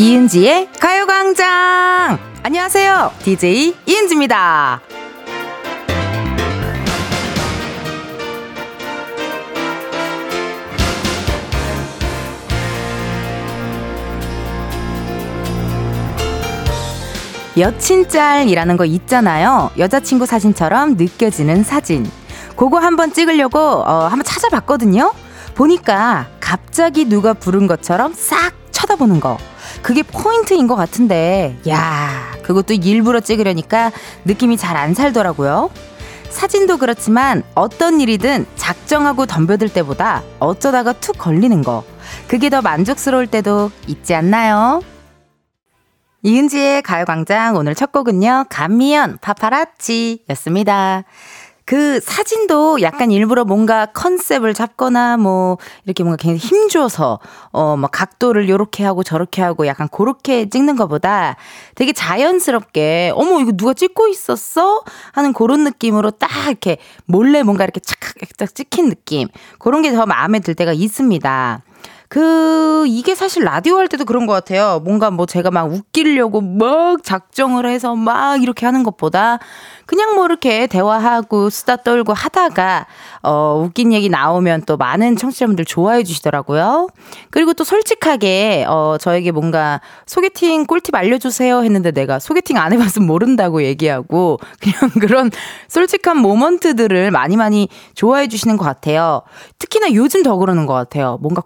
이은지의 가요광장! 안녕하세요. DJ 이은지입니다. 여친짤이라는 거 있잖아요. 여자친구 사진처럼 느껴지는 사진. 그거 한번 찍으려고 어, 한번 찾아봤거든요. 보니까 갑자기 누가 부른 것처럼 싹 쳐다보는 거. 그게 포인트인 것 같은데, 야, 그것도 일부러 찍으려니까 느낌이 잘 안 살더라고요. 사진도 그렇지만 어떤 일이든 작정하고 덤벼들 때보다 어쩌다가 툭 걸리는 거. 그게 더 만족스러울 때도 있지 않나요? 이은지의 가요광장 오늘 첫 곡은요, 감미연 파파라치 였습니다. 그 사진도 약간 일부러 뭔가 컨셉을 잡거나 뭐 이렇게 뭔가 굉장히 힘줘서 어 막 각도를 요렇게 하고 저렇게 하고 약간 그렇게 찍는 것보다 되게 자연스럽게 어머 이거 누가 찍고 있었어 하는 그런 느낌으로 딱 이렇게 몰래 뭔가 이렇게 착착 찍힌 느낌 그런 게 더 마음에 들 때가 있습니다. 그, 이게 사실 라디오 할 때도 그런 것 같아요. 뭔가 뭐 제가 막 웃기려고 막 작정을 해서 막 이렇게 하는 것보다 그냥 뭐 이렇게 대화하고 수다 떨고 하다가 어 웃긴 얘기 나오면 또 많은 청취자분들 좋아해 주시더라고요. 그리고 또 솔직하게 어 저에게 뭔가 소개팅 꿀팁 알려주세요 했는데 내가 소개팅 안 해봤으면 모른다고 얘기하고 그냥 그런 솔직한 모먼트들을 많이 많이 좋아해 주시는 것 같아요. 특히나 요즘 더 그러는 것 같아요. 뭔가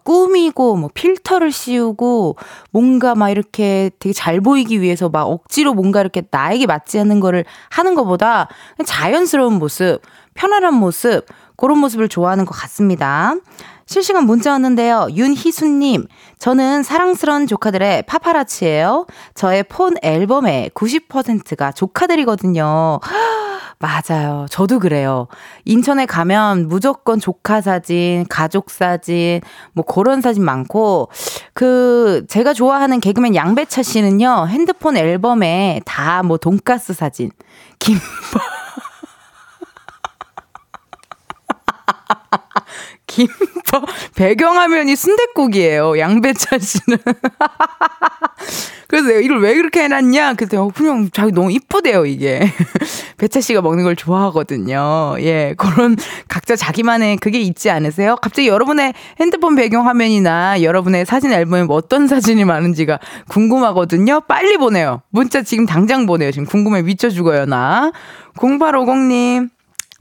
꾸미고 뭐 필터를 씌우고 뭔가 막 이렇게 되게 잘 보이기 위해서 막 억지로 뭔가 이렇게 나에게 맞지 않는 거를 하는 것보다 자연스러운 모습, 편안한 모습, 그런 모습을 좋아하는 것 같습니다. 실시간 문자 왔는데요. 윤희수님, 저는 사랑스러운 조카들의 파파라치예요. 저의 폰 앨범의 90%가 조카들이거든요. 맞아요. 저도 그래요. 인천에 가면 무조건 조카 사진, 가족 사진, 뭐 그런 사진 많고, 그, 제가 좋아하는 개그맨 양배차 씨는요, 핸드폰 앨범에 다 뭐 돈가스 사진, 김밥. 김밥 배경화면이 순댓국이에요. 양배차 씨는. 그래서 내가 이걸 왜 그렇게 해놨냐? 그때 어, 그냥 자기 너무 이쁘대요 이게. 배차 씨가 먹는 걸 좋아하거든요. 예, 그런 각자 자기만의 그게 있지 않으세요? 갑자기 여러분의 핸드폰 배경화면이나 여러분의 사진 앨범에 뭐 어떤 사진이 많은지가 궁금하거든요. 빨리 보내요. 문자 지금 당장 보내요. 지금 궁금해 미쳐 죽어요 나. 0850님.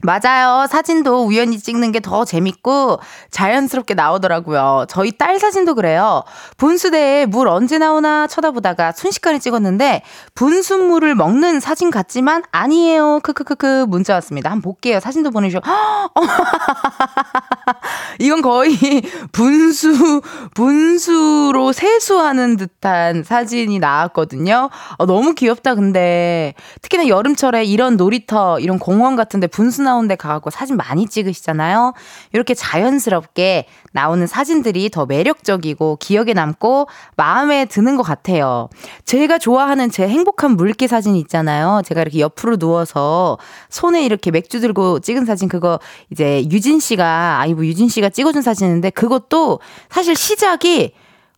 맞아요. 사진도 우연히 찍는 게 더 재밌고 자연스럽게 나오더라고요. 저희 딸 사진도 그래요. 분수대에 물 언제 나오나 쳐다보다가 순식간에 찍었는데 분수물을 먹는 사진 같지만 아니에요. 크크크크 문자 왔습니다. 한번 볼게요. 사진도 보내주셔. 이건 거의 분수 분수로 세수하는 듯한 사진이 나왔거든요. 어, 너무 귀엽다. 근데 특히나 여름철에 이런 놀이터 이런 공원 같은데 분수 나 온데 가고 사진 많이 찍으시잖아요. 이렇게 자연스럽게 나오는 사진들이 더 매력적이고 기억에 남고 마음에 드는 것 같아요. 제가 좋아하는 제 행복한 물기 사진 있잖아요. 제가 이렇게 옆으로 누워서 손에 이렇게 맥주 들고 찍은 사진 그거 이제 유진 씨가 아이고 유진 씨가 찍어준 사진인데 그것도 사실 시작이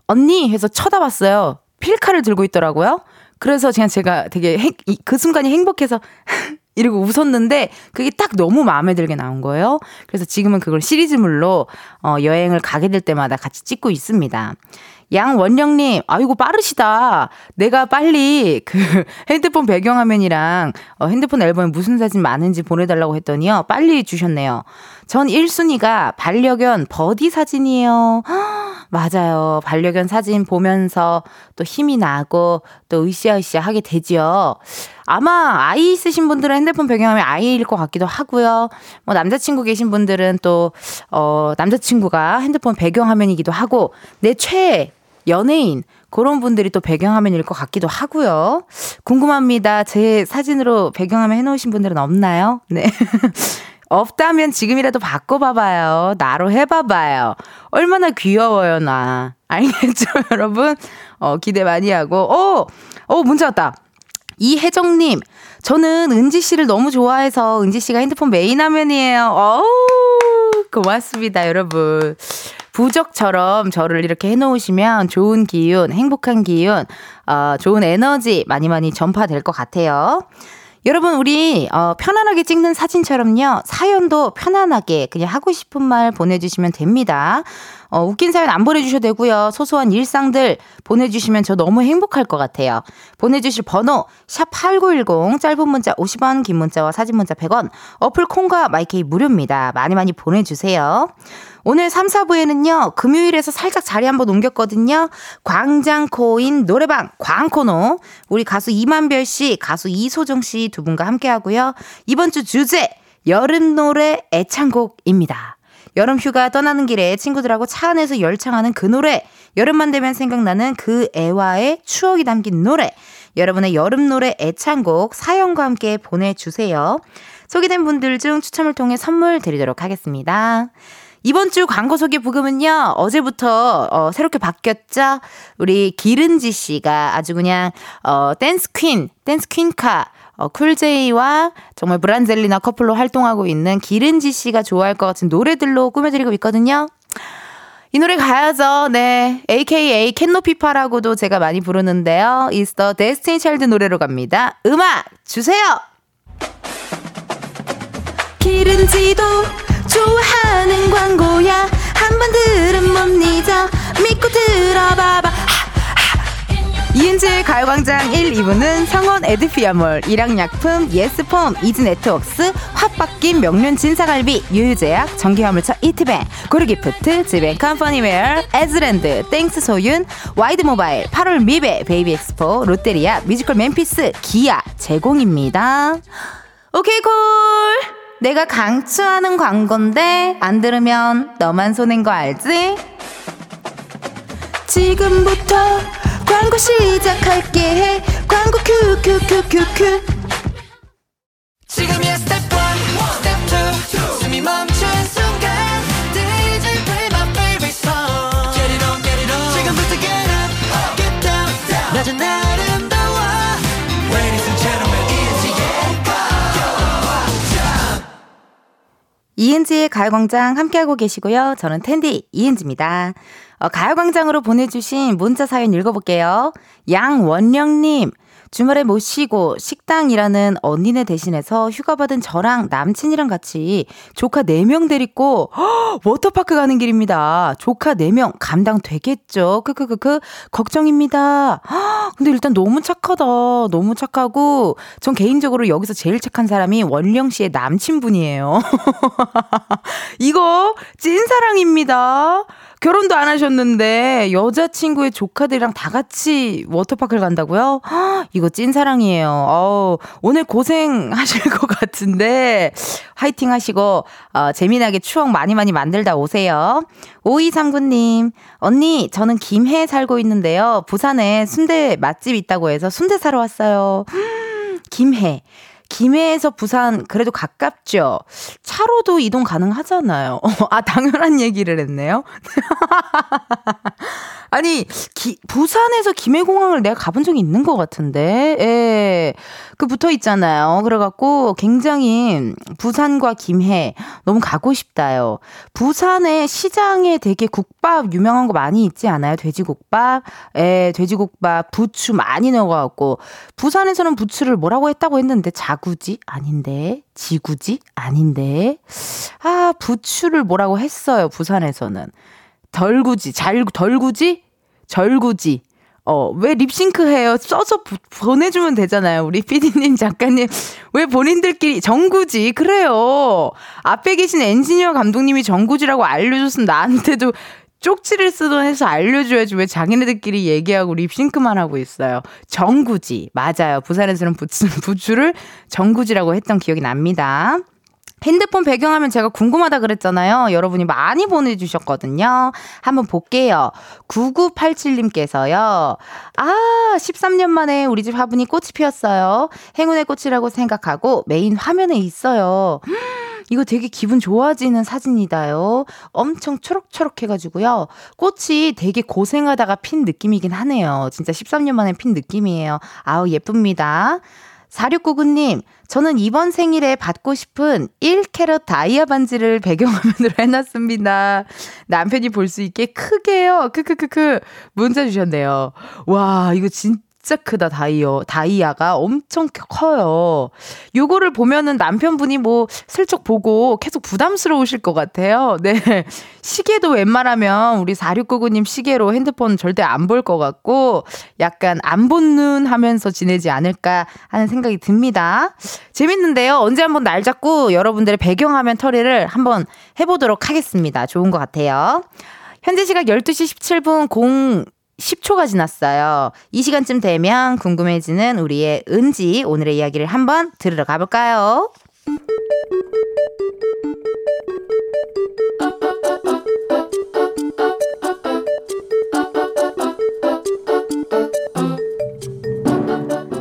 언니 해서 쳐다봤어요. 필카를 들고 있더라고요. 그래서 그냥 제가 되게 행, 그 순간이 행복해서 이러고 웃었는데 그게 딱 너무 마음에 들게 나온 거예요. 그래서 지금은 그걸 시리즈물로 어, 여행을 가게 될 때마다 같이 찍고 있습니다. 양원령님, 아이고 빠르시다. 내가 빨리 그 핸드폰 배경화면이랑 어, 핸드폰 앨범에 무슨 사진 많은지 보내달라고 했더니요. 빨리 주셨네요. 전 1순위가 반려견 버디 사진이에요. 맞아요. 반려견 사진 보면서 또 힘이 나고 또 으쌰으쌰 하게 되지요. 아마 아이 있으신 분들은 핸드폰 배경화면 아이일 것 같기도 하고요. 뭐 남자친구 계신 분들은 또, 어, 남자친구가 핸드폰 배경화면이기도 하고, 내 최애 연예인, 그런 분들이 또 배경화면일 것 같기도 하고요. 궁금합니다. 제 사진으로 배경화면 해놓으신 분들은 없나요? 네. 없다면 지금이라도 바꿔봐봐요. 나로 해봐봐요. 얼마나 귀여워요, 나. 알겠죠, 여러분? 어, 기대 많이 하고. 어, 어, 문자 왔다. 이혜정님, 저는 은지 씨를 너무 좋아해서 은지 씨가 핸드폰 메인 화면이에요. 어우, 고맙습니다, 여러분. 부적처럼 저를 이렇게 해놓으시면 좋은 기운, 행복한 기운, 어, 좋은 에너지 많이 많이 전파될 것 같아요. 여러분, 우리, 어, 편안하게 찍는 사진처럼요, 사연도 편안하게 그냥 하고 싶은 말 보내주시면 됩니다. 어, 웃긴 사연 안 보내주셔도 되고요. 소소한 일상들 보내주시면 저 너무 행복할 것 같아요. 보내주실 번호, 샵8910, 짧은 문자 50원, 긴 문자와 사진 문자 100원, 어플 콩과 마이케이 무료입니다. 많이 많이 보내주세요. 오늘 3, 4부에는요, 금요일에서 살짝 자리 한번 옮겼거든요. 광장코인 노래방, 광코노. 우리 가수 이만별 씨, 가수 이소정 씨 두 분과 함께 하고요. 이번 주 주제, 여름 노래 애창곡입니다. 여름 휴가 떠나는 길에 친구들하고 차 안에서 열창하는 그 노래, 여름만 되면 생각나는 그 애와의 추억이 담긴 노래, 여러분의 여름 노래 애창곡 사연과 함께 보내주세요. 소개된 분들 중 추첨을 통해 선물 드리도록 하겠습니다. 이번 주 광고 소개 부금은요, 어제부터, 어, 새롭게 바뀌었죠? 우리 기른지 씨가 아주 그냥, 어, 댄스 퀸, 댄스 퀸카, 어, 쿨제이와 정말 브란젤리나 커플로 활동하고 있는 기른지 씨가 좋아할 것 같은 노래들로 꾸며드리고 있거든요. 이 노래 가야죠. 네. AKA 캔노피파라고도 제가 많이 부르는데요. The Destiny Child 노래로 갑니다. 음악 주세요! 기른지도 좋아하는 광고야 한 번 들은 못 잊어 믿고 들어봐봐 이은지의 가요광장 1, 2부는 성원 에드피아몰, 일양약품, 예스폼, 이즈네트웍스, 핫바뀐 명륜 진사갈비, 유유제약, 전기화물차 이트뱅, 고르기프트, 지벤컴퍼니웨어, 에즈랜드, 땡스 소윤, 와이드모바일, 8월 미베, 베이비엑스포, 롯데리아, 뮤지컬 맨피스, 기아 제공입니다. 오케이 콜! 내가 강추하는 광고인데 안 들으면 너만 손해인 거 알지? 지금부터 광고 시작할게. 해 광고 큐큐큐큐큐 이은지의 가요광장 함께하고 계시고요. 저는 텐디 이은지입니다. 어, 가요광장으로 보내주신 문자 사연 읽어볼게요. 양원령님, 주말에 못 쉬고 식당 이라는 언니네 대신해서 휴가 받은 저랑 남친이랑 같이 조카 4명 데리고 허, 워터파크 가는 길입니다. 조카 4명 감당 되겠죠? 크크크크 걱정입니다. 허, 근데 일단 너무 착하다. 너무 착하고 전 개인적으로 여기서 제일 착한 사람이 원령 씨의 남친분이에요. 이거 찐사랑입니다. 결혼도 안 하셨는데 여자친구의 조카들이랑 다 같이 워터파크를 간다고요? 허, 이거 찐사랑이에요. 어우, 오늘 고생하실 것 같은데 화이팅 하시고 어, 재미나게 추억 많이 많이 만들다 오세요. 5239님, 언니, 저는 김해에 살고 있는데요. 부산에 순대 맛집 있다고 해서 순대 사러 왔어요. 김해. 김해에서 부산 그래도 가깝죠. 차로도 이동 가능하잖아요. 아 당연한 얘기를 했네요. 아니 기, 부산에서 김해공항을 내가 가본 적이 있는 것 같은데, 예, 그 붙어 있잖아요. 그래갖고 굉장히 부산과 김해 너무 가고 싶다요. 부산에 시장에 되게 국밥 유명한 거 많이 있지 않아요? 돼지국밥, 예, 돼지국밥 부추 많이 넣어갖고 부산에서는 부추를 뭐라고 했다고 했는데 자 구지 아닌데 지구지 아닌데 아 부추를 뭐라고 했어요 부산에서는. 덜구지, 잘, 덜구지? 절구지. 어, 왜 립싱크 해요? 써서 부, 보내주면 되잖아요. 우리 피디님, 작가님. 왜 본인들끼리, 정구지. 그래요. 앞에 계신 엔지니어 감독님이 정구지라고 알려줬으면 나한테도 쪽지를 쓰던 해서 알려줘야지 왜 자기네들끼리 얘기하고 립싱크만 하고 있어요. 정구지. 맞아요. 부산에서는 부추, 부추를 정구지라고 했던 기억이 납니다. 핸드폰 배경화면 제가 궁금하다 그랬잖아요. 여러분이 많이 보내주셨거든요. 한번 볼게요. 9987님께서요. 아, 13년 만에 우리 집 화분이 꽃이 피었어요. 행운의 꽃이라고 생각하고 메인 화면에 있어요. 이거 되게 기분 좋아지는 사진이다요. 엄청 초록초록 해가지고요. 꽃이 되게 고생하다가 핀 느낌이긴 하네요. 진짜 13년 만에 핀 느낌이에요. 아우, 예쁩니다. 4699님, 저는 이번 생일에 받고 싶은 1캐럿 다이아 반지를 배경화면으로 해놨습니다. 남편이 볼 수 있게 크게요. 크크크크. 문자 주셨네요. 와, 이거 진짜 진짜 크다, 다이어. 다이아가 엄청 커요. 요거를 보면은 남편분이 뭐 슬쩍 보고 계속 부담스러우실 것 같아요. 네. 시계도 웬만하면 우리 4699님 시계로 핸드폰 절대 안 볼 것 같고 약간 안 본 눈 하면서 지내지 않을까 하는 생각이 듭니다. 재밌는데요. 언제 한번 날 잡고 여러분들의 배경화면 처리를 한번 해보도록 하겠습니다. 좋은 것 같아요. 현재 시각 12시 17분 0 10초가 지났어요. 이 시간쯤 되면 궁금해지는 우리의 은지 오늘의 이야기를 한번 들으러 가볼까요?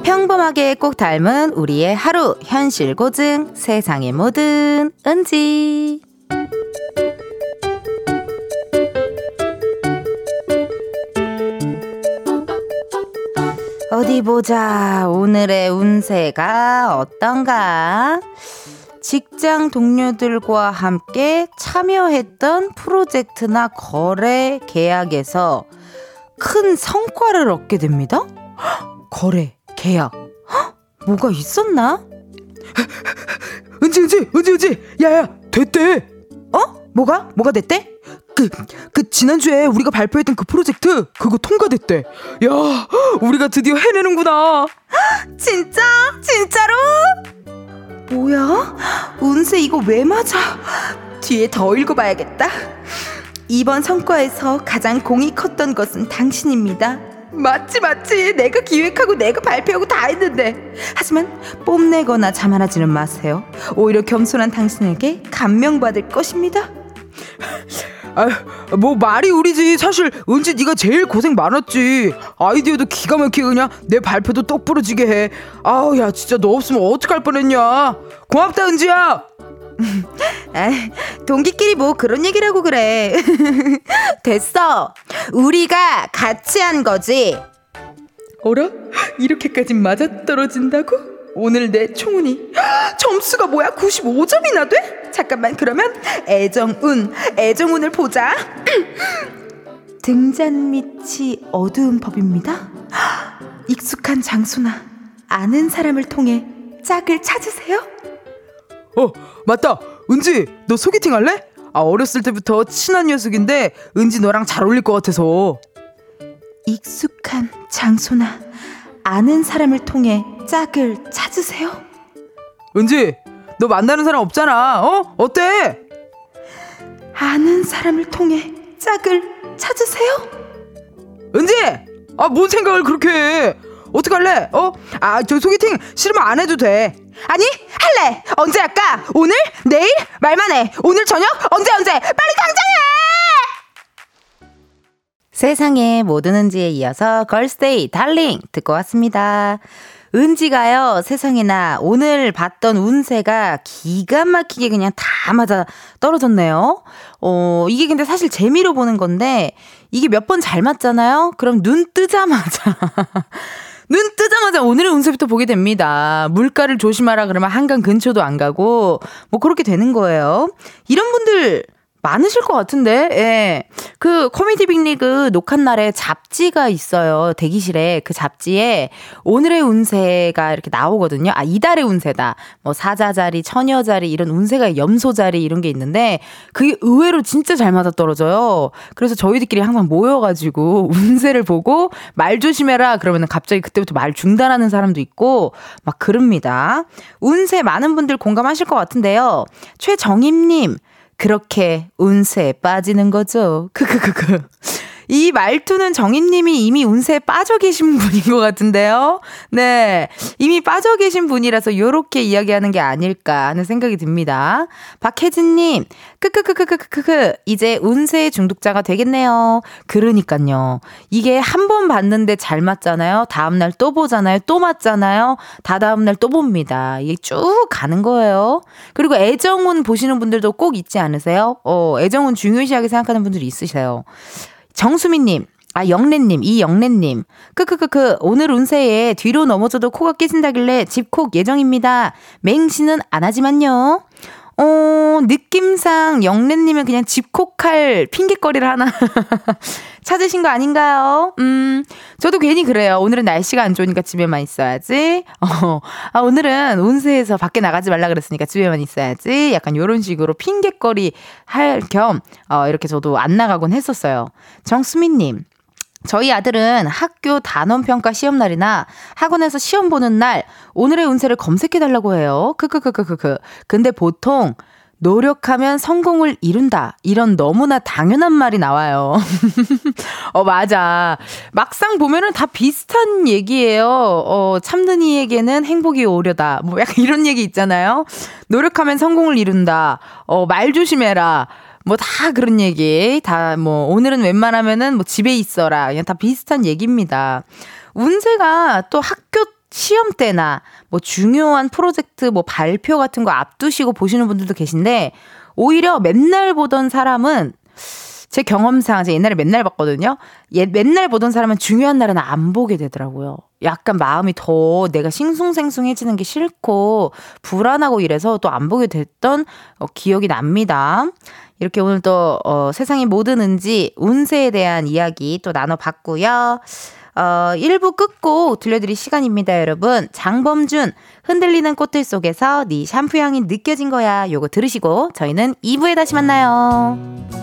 평범하게 꼭 닮은 우리의 하루 현실 고증 세상의 모든 은지 어디 보자. 오늘의 운세가 어떤가? 직장 동료들과 함께 참여했던 프로젝트나 거래 계약에서 큰 성과를 얻게 됩니다? 거래, 계약. 뭐가 있었나? 은지, 은지, 은지, 은지! 야 야, 됐대! 어? 뭐가? 뭐가 됐대? 그, 그, 지난주에 우리가 발표했던 그 프로젝트, 그거 통과됐대. 야, 우리가 드디어 해내는구나. 진짜? 진짜로? 뭐야? 운세 이거 왜 맞아? 뒤에 더 읽어봐야겠다. 이번 성과에서 가장 공이 컸던 것은 당신입니다. 맞지, 맞지. 내가 기획하고 내가 발표하고 다 했는데. 하지만 뽐내거나 자만하지는 마세요. 오히려 겸손한 당신에게 감명받을 것입니다. 아, 뭐 말이 우리지. 사실 은지 네가 제일 고생 많았지. 아이디어도 기가 막히게 그냥 내 발표도 똑부러지게 해. 아우 야 진짜 너 없으면 어떡할 뻔했냐. 고맙다 은지야. 아, 동기끼리 뭐 그런 얘기라고 그래. 됐어. 우리가 같이 한 거지. 어라? 이렇게까지 맞아떨어진다고? 오늘 내 총운이 점수가 뭐야? 95점이나 돼? 잠깐만 그러면 애정운 애정운을 보자 등잔 밑이 어두운 법입니다 익숙한 장소나 아는 사람을 통해 짝을 찾으세요 어 맞다 은지 너 소개팅 할래? 아 어렸을 때부터 친한 녀석인데 은지 너랑 잘 어울릴 것 같아서 익숙한 장소나 아는 사람을 통해 짝을 찾으세요? 은지, 너 만나는 사람 없잖아. 어? 어때? 아는 사람을 통해 짝을 찾으세요? 은지! 아, 뭔 생각을 그렇게 해? 어떡할래? 어? 아, 저 소개팅 싫으면 안 해도 돼. 아니, 할래! 언제 할까? 오늘? 내일? 말만 해. 오늘 저녁? 언제, 언제? 빨리 당장 해! 세상에 모든 은지에 이어서 걸스데이 달링 듣고 왔습니다. 은지가요, 세상에나 오늘 봤던 운세가 기가 막히게 그냥 다 맞아 떨어졌네요. 어, 이게 근데 사실 재미로 보는 건데, 이게 몇 번 잘 맞잖아요? 그럼 눈 뜨자마자. 눈 뜨자마자 오늘의 운세부터 보게 됩니다. 물가를 조심하라 그러면 한강 근처도 안 가고, 뭐 그렇게 되는 거예요. 이런 분들 많으실 것 같은데, 예. 그 코미디 빅리그 녹화 날에 잡지가 있어요. 대기실에. 그 잡지에 오늘의 운세가 이렇게 나오거든요. 아, 이달의 운세다. 뭐 사자자리, 처녀자리, 이런 운세가 염소자리 이런 게 있는데 그게 의외로 진짜 잘 맞아 떨어져요. 그래서 저희들끼리 항상 모여가지고 운세를 보고 말 조심해라. 그러면 갑자기 그때부터 말 중단하는 사람도 있고 막 그럽니다. 운세 많은 분들 공감하실 것 같은데요. 최정임님, 그렇게 운세에 빠지는 거죠. 크크크크. 이 말투는 정인님이 이미 운세에 빠져 계신 분인 것 같은데요. 네. 이미 빠져 계신 분이라서 요렇게 이야기하는 게 아닐까 하는 생각이 듭니다. 박혜진님, 크크크크크크크, 이제 운세 중독자가 되겠네요. 그러니까요. 이게 한 번 봤는데 잘 맞잖아요. 다음날 또 보잖아요. 또 맞잖아요. 다다음날 또 봅니다. 이게 쭉 가는 거예요. 그리고 애정운 보시는 분들도 꼭 있지 않으세요? 어, 애정운 중요시하게 생각하는 분들이 있으세요. 정수미님, 아, 영래님, 이영래님. 크크크크, 오늘 운세에 뒤로 넘어져도 코가 깨진다길래 집콕 예정입니다. 맹신은 안 하지만요. 어, 느낌상 영래님은 그냥 집콕할 핑계거리를 하나 찾으신 거 아닌가요? 음, 저도 괜히 그래요. 오늘은 날씨가 안 좋으니까 집에만 있어야지. 어, 아, 오늘은 운세에서 밖에 나가지 말라 그랬으니까 집에만 있어야지. 약간 요런 식으로 핑계거리 할 겸, 어, 이렇게 저도 안 나가곤 했었어요. 정수민님. 저희 아들은 학교 단원평가 시험날이나 학원에서 시험 보는 날 오늘의 운세를 검색해달라고 해요. 크크크크크크. 근데 보통 노력하면 성공을 이룬다. 이런 너무나 당연한 말이 나와요. 어, 맞아. 막상 보면은 다 비슷한 얘기예요. 어, 참는 이에게는 행복이 오려다. 뭐 약간 이런 얘기 있잖아요. 노력하면 성공을 이룬다. 어, 말 조심해라. 뭐 다 그런 얘기. 다 뭐 오늘은 웬만하면은 뭐 집에 있어라. 그냥 다 비슷한 얘기입니다. 운세가 또 학교 시험 때나 뭐 중요한 프로젝트 뭐 발표 같은 거 앞두시고 보시는 분들도 계신데 오히려 맨날 보던 사람은 제 경험상 제가 옛날에 맨날 봤거든요. 예, 맨날 보던 사람은 중요한 날은 안 보게 되더라고요. 약간 마음이 더 내가 싱숭생숭해지는 게 싫고 불안하고 이래서 또 안 보게 됐던 어, 기억이 납니다. 이렇게 오늘 또, 어, 세상의 모든 은지, 운세에 대한 이야기 또 나눠봤고요. 어, 1부 끝곡 들려드릴 시간입니다, 여러분. 장범준, 흔들리는 꽃들 속에서 네 샴푸 향이 느껴진 거야. 요거 들으시고 저희는 2부에 다시 만나요.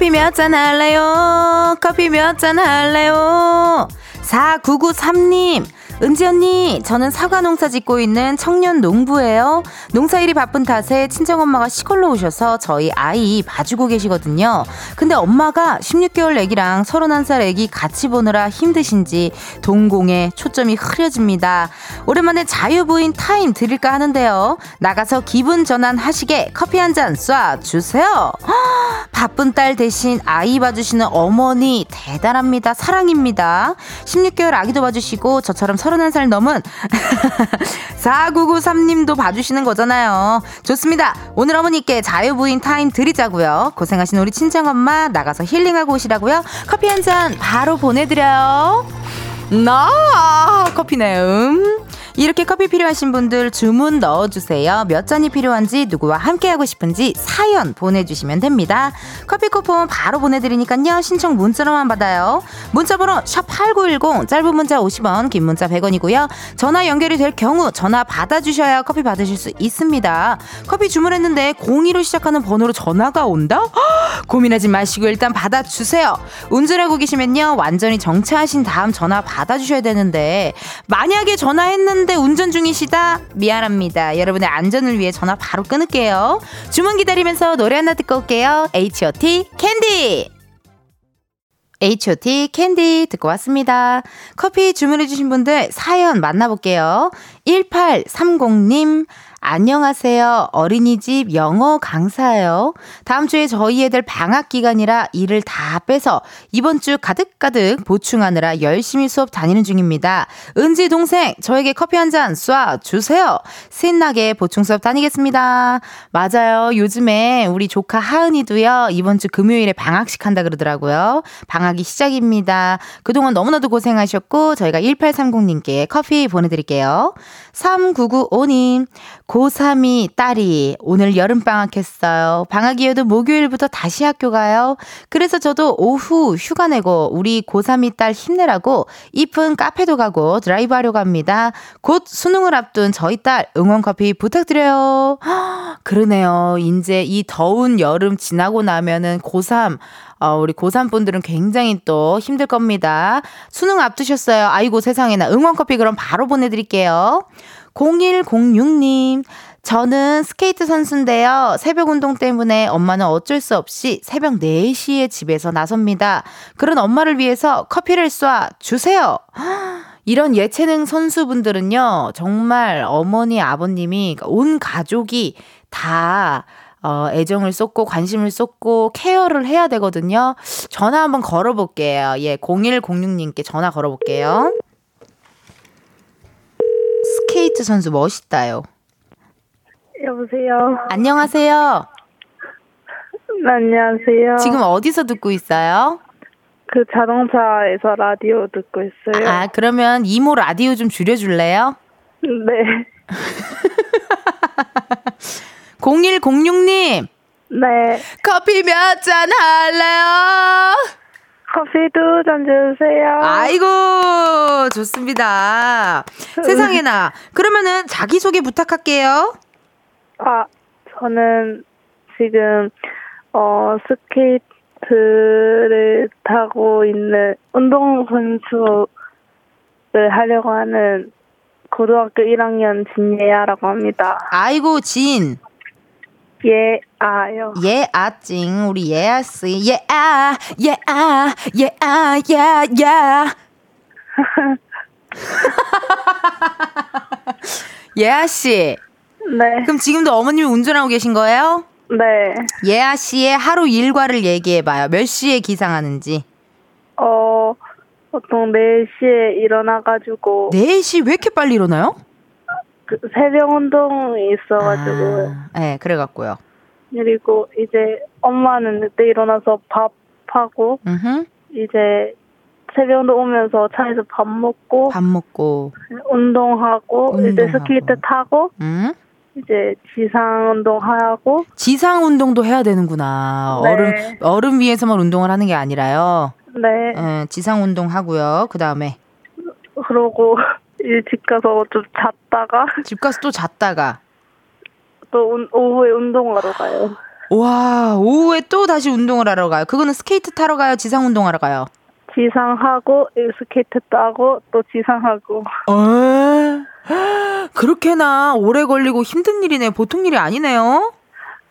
커피 몇 잔 할래요? 커피 몇 잔 할래요? 4993님, 은지 언니, 저는 사과 농사 짓고 있는 청년 농부예요. 농사일이 바쁜 탓에 친정엄마가 시골로 오셔서 저희 아이 봐주고 계시거든요. 근데 엄마가 16개월 애기랑 31살 애기 같이 보느라 힘드신지 동공에 초점이 흐려집니다. 오랜만에 자유부인 타임 드릴까 하는데요. 나가서 기분 전환 하시게 커피 한 잔 쏴 주세요. 바쁜 딸 대신 아이 봐주시는 어머니 대단합니다. 사랑입니다. 16개월 아기도 봐주시고 저처럼 31살 넘은 4993님도 봐주시는 거잖아요. 좋습니다. 오늘 어머니께 자유부인 타임 드리자고요. 고생하신 우리 친정엄마 나가서 힐링하고 오시라고요. 커피 한 잔 바로 보내드려요. 나 커피네 음. 이렇게 커피 필요하신 분들 주문 넣어주세요. 몇 잔이 필요한지 누구와 함께하고 싶은지 사연 보내주시면 됩니다. 커피 쿠폰 바로 보내드리니까요. 신청 문자로만 받아요. 문자번호 샵8910 짧은 문자 50원 긴 문자 100원이고요. 전화 연결이 될 경우 전화 받아주셔야 커피 받으실 수 있습니다. 커피 주문했는데 02로 시작하는 번호로 전화가 온다? 허, 고민하지 마시고 일단 받아주세요. 운전하고 계시면요. 완전히 정차하신 다음 전화 받아주셔야 되는데 만약에 전화했는데 하는데 운전 중이시다? 미안합니다. 여러분의 안전을 위해 전화 바로 끊을게요. 주문 기다리면서 노래 하나 듣고 올게요. H.O.T. 캔디! H.O.T. 캔디 듣고 왔습니다. 커피 주문해주신 분들 사연 만나볼게요. 1830님, 안녕하세요. 어린이집 영어 강사예요. 다음 주에 저희 애들 방학 기간이라 일을 다 빼서 이번 주 가득가득 보충하느라 열심히 수업 다니는 중입니다. 은지 동생, 저에게 커피 한 잔 쏴 주세요. 신나게 보충 수업 다니겠습니다. 맞아요. 요즘에 우리 조카 하은이도요. 이번 주 금요일에 방학식 한다 그러더라고요. 방학이 시작입니다. 그동안 너무나도 고생하셨고 저희가 1830님께 커피 보내드릴게요. 3995님, 고3이 딸이 오늘 여름방학 했어요. 방학이어도 목요일부터 다시 학교 가요. 그래서 저도 오후 휴가 내고 우리 고3이 딸 힘내라고 이쁜 카페도 가고 드라이브 하려고 합니다. 곧 수능을 앞둔 저희 딸 응원 커피 부탁드려요. 그러네요. 이제 이 더운 여름 지나고 나면은 고3 어, 우리 고3 분들은 굉장히 또 힘들 겁니다. 수능 앞두셨어요. 아이고 세상에나 응원커피 그럼 바로 보내드릴게요. 0106님, 저는 스케이트 선수인데요. 새벽 운동 때문에 엄마는 어쩔 수 없이 새벽 4시에 집에서 나섭니다. 그런 엄마를 위해서 커피를 쏴 주세요. 이런 예체능 선수분들은요, 정말 어머니, 아버님이, 온 가족이 다 어, 애정을 쏟고 관심을 쏟고 케어를 해야 되거든요. 전화 한번 걸어볼게요. 예, 0106님께 전화 걸어볼게요. 스케이트 선수 멋있다요. 여보세요. 안녕하세요. 네, 안녕하세요. 지금 어디서 듣고 있어요? 그 자동차에서 라디오 듣고 있어요. 아, 그러면 이모 라디오 좀 줄여줄래요? 네. 0106님, 네. 커피 몇 잔 할래요? 커피 두 잔 주세요. 아이고, 좋습니다. 세상에나. 그러면은 자기소개 부탁할게요. 아, 저는 지금 어 스케이트를 타고 있는 운동 선수를 하려고 하는 고등학교 1학년 진예아라고 합니다. 아이고, 진. 예, 아요. 예, 아찡. 우리 예아씨. 예, 아, 예, 아, 예, 아, 야, 야. 예아 씨. 네. 그럼 지금도 어머님이 운전하고 계신 거예요? 네. 예아 씨의 하루 일과를 얘기해 봐요. 몇 시에 기상하는지. 어, 보통 4시에 일어나 가지고, 4시 왜 이렇게 빨리 일어나요? 그 새벽 운동이 있어가지고, 아, 네, 그래갖고요. 그리고 이제 엄마는 늦게 일어나서 밥하고, 음흠. 이제 새벽 운동 오면서 차에서 밥 먹고, 밥 먹고, 운동하고, 이제 운동하고. 스케이트 타고, 음? 이제 지상 운동하고, 지상 운동도 해야 되는구나. 네. 얼음, 얼음 위에서만 운동을 하는 게 아니라요. 네. 예, 지상 운동 하고요. 그 다음에 그러고 일찍 가서 좀 잤다가, 집 가서 또 잤다가. 또 운- 오후에 운동하러 가요. 와, 오후에 또 다시 운동을 하러 가요. 그거는 스케이트 타러 가요? 지상 운동하러 가요? 지상하고, 스케이트 타고, 또 지상하고. 어? 그렇게나 오래 걸리고 힘든 일이네. 보통 일이 아니네요.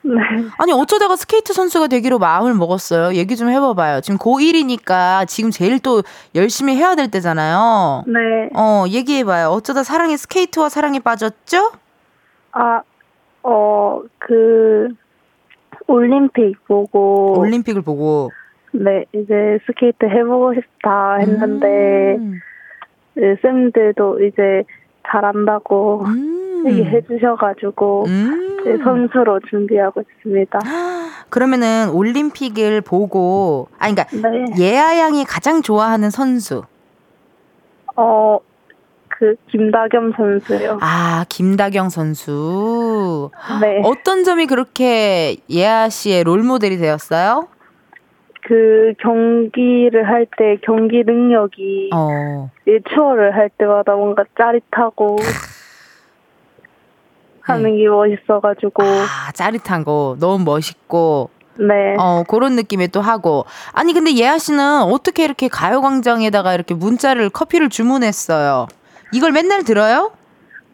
네. 아니 어쩌다가 스케이트 선수가 되기로 마음을 먹었어요. 얘기 좀 해봐봐요. 지금 고1이니까 지금 제일 또 열심히 해야 될 때잖아요. 네. 어 얘기해봐요. 어쩌다 사랑에 스케이트와 사랑에 빠졌죠? 아, 어, 그, 올림픽 보고, 올림픽을 보고 네, 이제 스케이트 해보고 싶다 했는데, 음. 네, 쌤들도 이제 잘한다고 음. 얘기해 주셔가지고, 음. 이제 선수로 준비하고 있습니다. 그러면은 올림픽을 보고 아 그러니까 네. 예아 양이 가장 좋아하는 선수 어, 그, 김다겸 선수요. 아 김다경 선수 네. 어떤 점이 그렇게 예아 씨의 롤 모델이 되었어요? 그 경기를 할 때 경기 능력이 어. 일초월을 할 때마다 뭔가 짜릿하고 하는 게 멋있어가지고 아, 짜릿한 거 너무 멋있고 네 어, 그런 느낌에 또 하고. 아니 근데 예아 씨는 어떻게 이렇게 가요 광장에다가 이렇게 문자를 커피를 주문했어요? 이걸 맨날 들어요?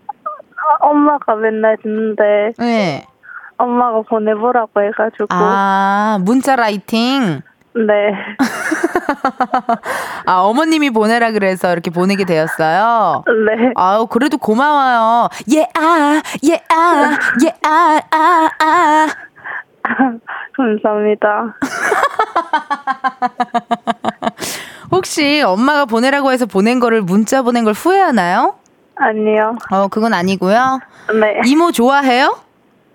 아, 엄마가 맨날 듣는데 네. 엄마가 보내보라고 해가지고 아, 문자 라이팅. 네 아, 어머님이 보내라 그래서 이렇게 보내게 되었어요. 네. 아우, 그래도 고마워요. 예, 아, 예, 아, 예, 아, 아, 아. 감사합니다. 혹시 엄마가 보내라고 해서 보낸 거를 문자 보낸 걸 후회하나요? 아니요. 어, 그건 아니고요. 네. 이모 좋아해요?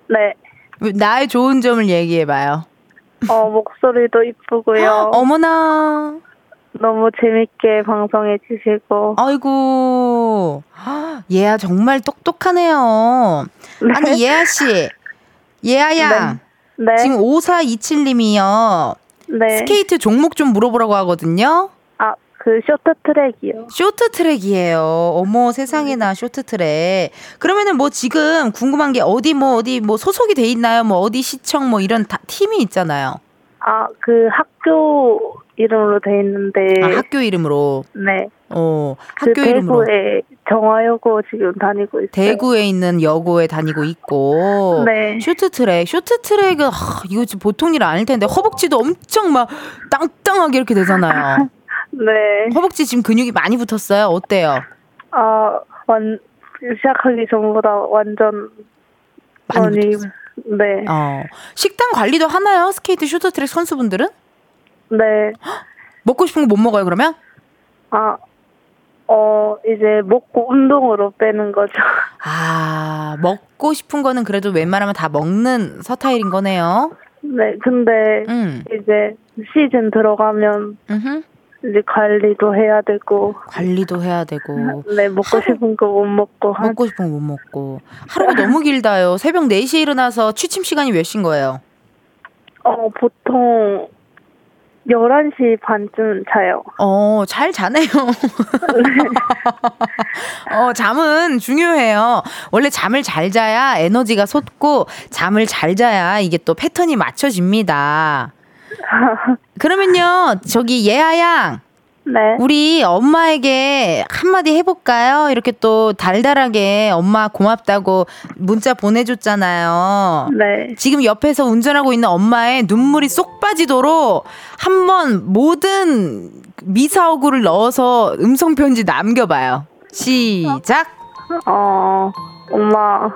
네. 나의 좋은 점을 얘기해봐요. 어 목소리도 이쁘고요. 어머나. 너무 재밌게 방송해 주시고. 아이고. 예아 정말 똑똑하네요. 네. 아니 예아 씨. 예아 양. 네. 지금 5427님이요. 네. 스케이트 종목 좀 물어보라고 하거든요. 아, 그 쇼트트랙이요. 쇼트트랙이에요. 어머 세상에나 쇼트트랙. 그러면은 뭐 지금 궁금한 게 어디 뭐 어디 뭐 소속이 돼 있나요? 뭐 어디 시청 뭐 이런 다, 팀이 있잖아요. 아, 그 학교 이름으로 돼 있는데. 아, 학교 이름으로. 네. 어, 그 학교 이름으로. 대구에 정화여고 지금 다니고 있어요. 대구에 있는 여고에 다니고 있고 네. 쇼트트랙 쇼트트랙은 하, 이거 지금 보통 일 아닐 텐데 허벅지도 엄청 막 땅땅하게 이렇게 되잖아요. 네. 허벅지 지금 근육이 많이 붙었어요. 어때요? 아, 완, 시작하기 전보다 완전 많이 많이, 붙었어요. 네. 어. 식단 관리도 하나요? 스케이트 쇼트트랙 선수분들은? 네. 먹고 싶은 거 못 먹어요, 그러면? 아, 어, 이제 먹고 운동으로 빼는 거죠. 아, 먹고 싶은 거는 그래도 웬만하면 다 먹는 서타일인 거네요. 네, 근데 음. 이제 시즌 들어가면 음흠. 이제 관리도 해야 되고, 관리도 해야 되고. 네, 먹고 싶은 거 못 먹고, 한, 먹고 싶은 거 못 먹고. 하루가 너무 길다요. 새벽 4시에 일어나서 취침 시간이 몇 시인 거예요? 어, 보통 11시 반쯤 자요. 어, 잘 자네요. 어, 잠은 중요해요. 원래 잠을 잘 자야 에너지가 솟고, 잠을 잘 자야 이게 또 패턴이 맞춰집니다. 그러면요, 저기 예아양, 네. 우리 엄마에게 한마디 해볼까요? 이렇게 또 달달하게 엄마 고맙다고 문자 보내줬잖아요. 네. 지금 옆에서 운전하고 있는 엄마의 눈물이 쏙 빠지도록 한번 모든 미사오구를 넣어서 음성 편지 남겨봐요. 시작! 어, 엄마,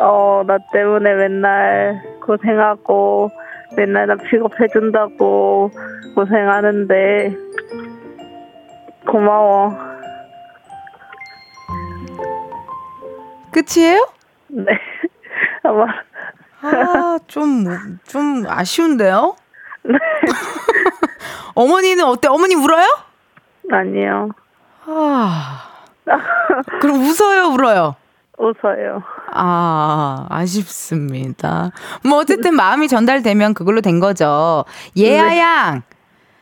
어, 나 때문에 맨날 고생하고, 맨날 나 픽업해준다고 고생하는데, 고마워. 끝이에요? 네. 아마, 아, 좀, 좀 아쉬운데요? 어머니는 어때? 어머니 울어요? 아니요. 아. 그럼 웃어요, 울어요? 웃어요. 아, 아쉽습니다. 뭐, 어쨌든 마음이 전달되면 그걸로 된 거죠. 예아양,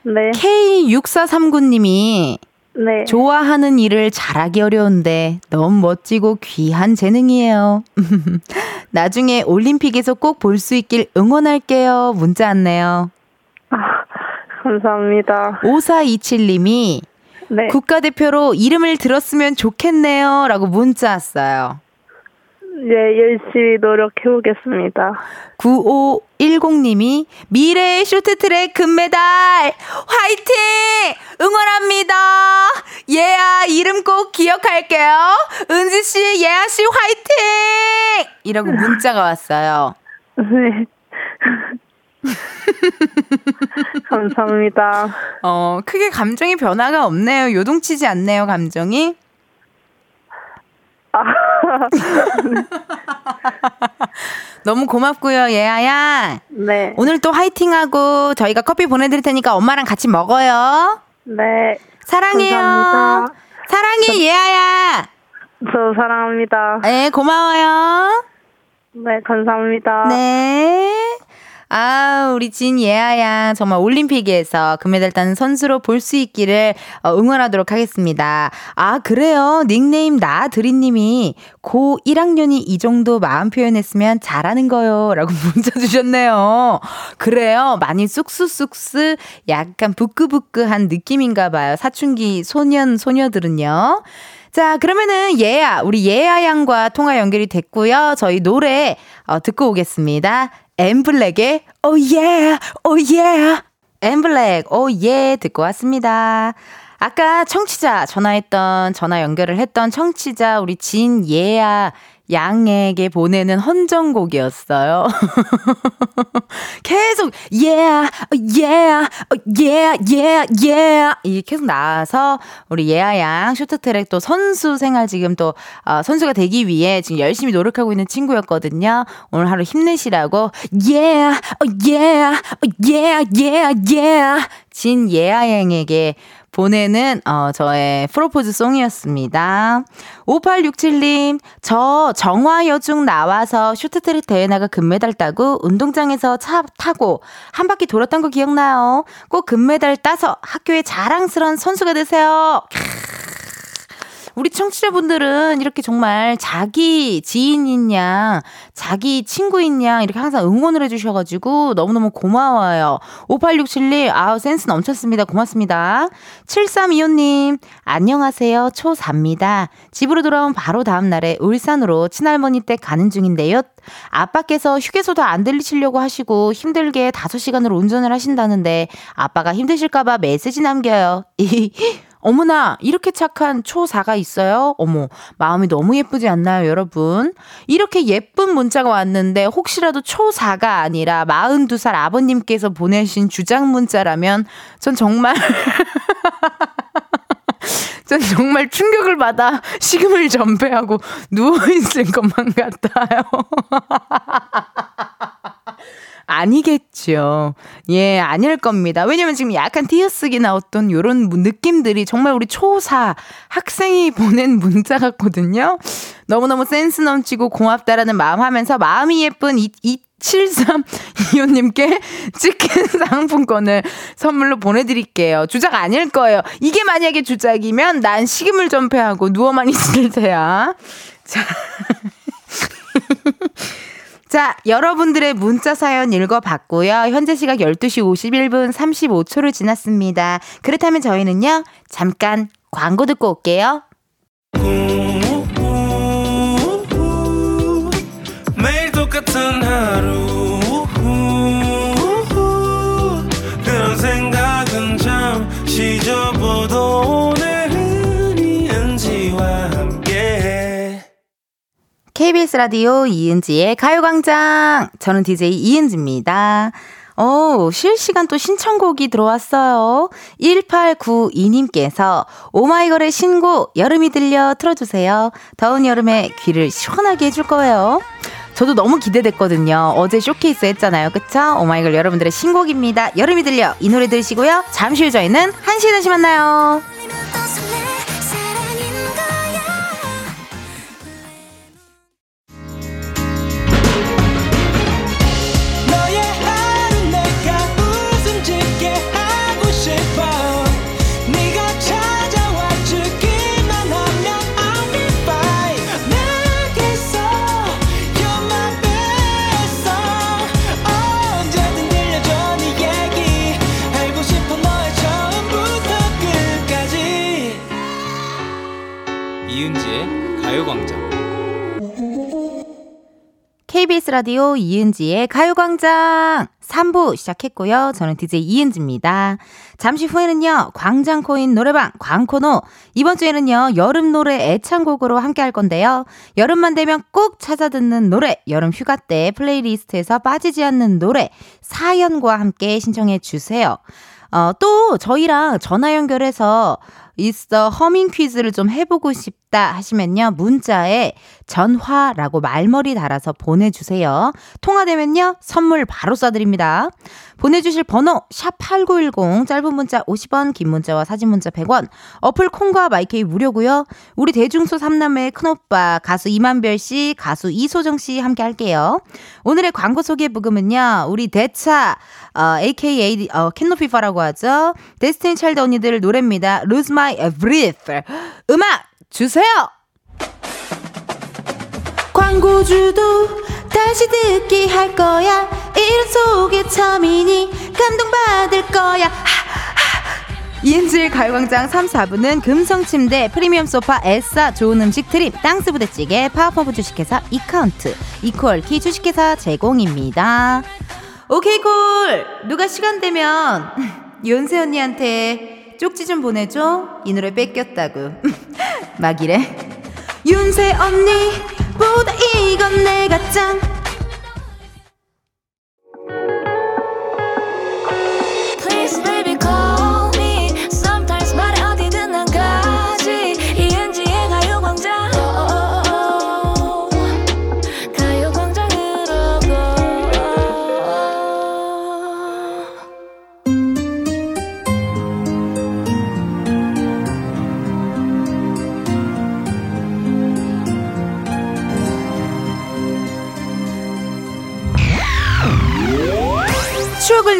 네. K6439님이 네. 좋아하는 일을 잘하기 어려운데 너무 멋지고 귀한 재능이에요. 나중에 올림픽에서 꼭 볼 수 있길 응원할게요. 문자 왔네요. 아, 감사합니다. 5427님이 네. 국가대표로 이름을 들었으면 좋겠네요. 라고 문자 왔어요. 예, 열심히 노력해보겠습니다. 9510님이 미래의 쇼트트랙 금메달 화이팅! 응원합니다. 예아 이름 꼭 기억할게요. 은지 씨, 예아 씨 화이팅! 이라고 문자가 왔어요. 네. 감사합니다. 어, 크게 감정의 변화가 없네요. 요동치지 않네요, 감정이. 너무 고맙고요, 예아야. 네. 오늘 또 화이팅하고 저희가 커피 보내드릴 테니까 엄마랑 같이 먹어요. 네. 사랑해요. 감사합니다. 사랑해, 예아야. 저 사랑합니다. 네, 고마워요. 네, 감사합니다. 네. 아, 우리 진 예아양 정말 올림픽에서 금메달 따는 선수로 볼 수 있기를 어, 응원하도록 하겠습니다. 아, 그래요. 닉네임 나드리님이 고 1학년이 이 정도 마음 표현했으면 잘하는 거요. 라고 문자 주셨네요. 그래요. 많이 쑥쑥쑥쑥 약간 부끄부끄한 느낌인가 봐요. 사춘기 소년, 소녀들은요. 자, 그러면은 예아, 우리 예아 양과 통화 연결이 됐고요. 저희 노래 어, 듣고 오겠습니다. 엠블랙의 oh yeah. 엠블랙, yeah 듣고 왔습니다. 아까 청취자 전화했던 전화 연결을 했던 청취자 우리 진예아 양에게 보내는 헌정곡이었어요. 계속 yeah, yeah, yeah, yeah, yeah 이게 계속 나와서 우리 예아 양 쇼트트랙 또 선수 생활 지금 또 어, 선수가 되기 위해 지금 열심히 노력하고 있는 친구였거든요. 오늘 하루 힘내시라고 yeah, yeah, yeah, yeah, yeah 진 예아 양에게 보내는 어, 저의 프로포즈 송이었습니다. 5867님, 저 정화여중 나와서 쇼트트랙 대회 나가 금메달 따고 운동장에서 차 타고 한 바퀴 돌았던 거 기억나요? 꼭 금메달 따서 학교에 자랑스러운 선수가 되세요. 우리 청취자분들은 이렇게 정말 자기 지인인 양, 자기 친구인 양 이렇게 항상 응원을 해주셔가지고 너무너무 고마워요. 5867님, 아우, 센스 넘쳤습니다. 고맙습니다. 7325님, 안녕하세요. 초4입니다. 집으로 돌아온 바로 다음날에 울산으로 친할머니 댁 가는 중인데요. 아빠께서 휴게소도 안 들리시려고 하시고 힘들게 5시간을 운전을 하신다는데 아빠가 힘드실까봐 메시지 남겨요. 어머나, 이렇게 착한 초4가 있어요? 어머, 마음이 너무 예쁘지 않나요, 여러분? 이렇게 예쁜 문자가 왔는데, 혹시라도 초4가 아니라 42살 아버님께서 보내신 주장 문자라면, 전 정말, 전 정말 충격을 받아 식음을 전폐하고 누워있을 것만 같아요. 아니겠죠. 예, 아닐 겁니다. 왜냐면 지금 약간 띄어쓰기 나왔던 요런 느낌들이 정말 우리 초사 학생이 보낸 문자 같거든요. 너무너무 센스 넘치고 고맙다라는 마음 하면서 마음이 예쁜 이, 이 7325님께 치킨 상품권을 선물로 보내드릴게요. 주작 아닐 거예요. 이게 만약에 주작이면 난 식음을 전폐하고 누워만 있을 테야. 자. 자, 여러분들의 문자 사연 읽어봤고요. 현재 시각 12시 51분 35초를 지났습니다. 그렇다면 저희는요, 잠깐 광고 듣고 올게요. 매일 똑같은 하루 KBS 라디오 이은지의 가요광장. 저는 DJ 이은지입니다. 어, 실시간 또 신청곡이 들어왔어요. 1892님께서 오마이걸의 신곡 여름이 들려 틀어주세요. 더운 여름에 귀를 시원하게 해줄 거예요. 저도 너무 기대됐거든요. 어제 쇼케이스 했잖아요. 그쵸? 오마이걸 여러분들의 신곡입니다. 여름이 들려 이 노래 들으시고요. 잠시 후 저희는 1시에 다시 만나요. KBS 라디오 이은지의 가요광장 3부 시작했고요. 저는 DJ 이은지입니다. 잠시 후에는요, 광장코인 노래방 광코노. 이번 주에는요, 여름 노래 애창곡으로 함께 할 건데요. 여름만 되면 꼭 찾아 듣는 노래, 여름 휴가 때 플레이리스트에서 빠지지 않는 노래, 사연과 함께 신청해 주세요. 어, 또 저희랑 전화 연결해서 있어 허밍 퀴즈를 좀 해보고 싶다 하시면요. 문자에 전화라고 말머리 달아서 보내주세요. 통화되면요. 선물 바로 쏴드립니다. 보내주실 번호 샵8910 짧은 문자 50원 긴 문자와 사진 문자 100원 어플 콩과 마이케이 무료고요. 우리 대중소 3남매의 큰오빠 가수 이만별 씨 가수 이소정 씨 함께 할게요. 오늘의 광고 소개 부금은요. 우리 대차 어, AKA 어, 캔노피파라고 하죠. 데스티니 차일드 언니들 노래입니다. Lose My Breath 음악 주세요. 광고주도 다시 듣기 할 거야 이런 속에 처음이니 감동받을 거야 이은지의 가요광장 3, 4부는 금성침대, 프리미엄 소파, 에싸, 좋은 음식 트립, 땅스 부대찌개, 파워퍼브 주식회사, 이카운트, 이퀄키 주식회사 제공입니다. 오케이 콜! 누가 시간 되면 윤세 언니한테 쪽지 좀 보내줘. 이 노래 뺏겼다고. 막 이래. 윤세 언니 보다 이건 내가 짱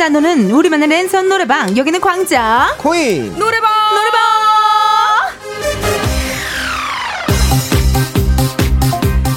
나누는 우리만의 랜선 노래방 여기는 광장 코인 노래방 노래방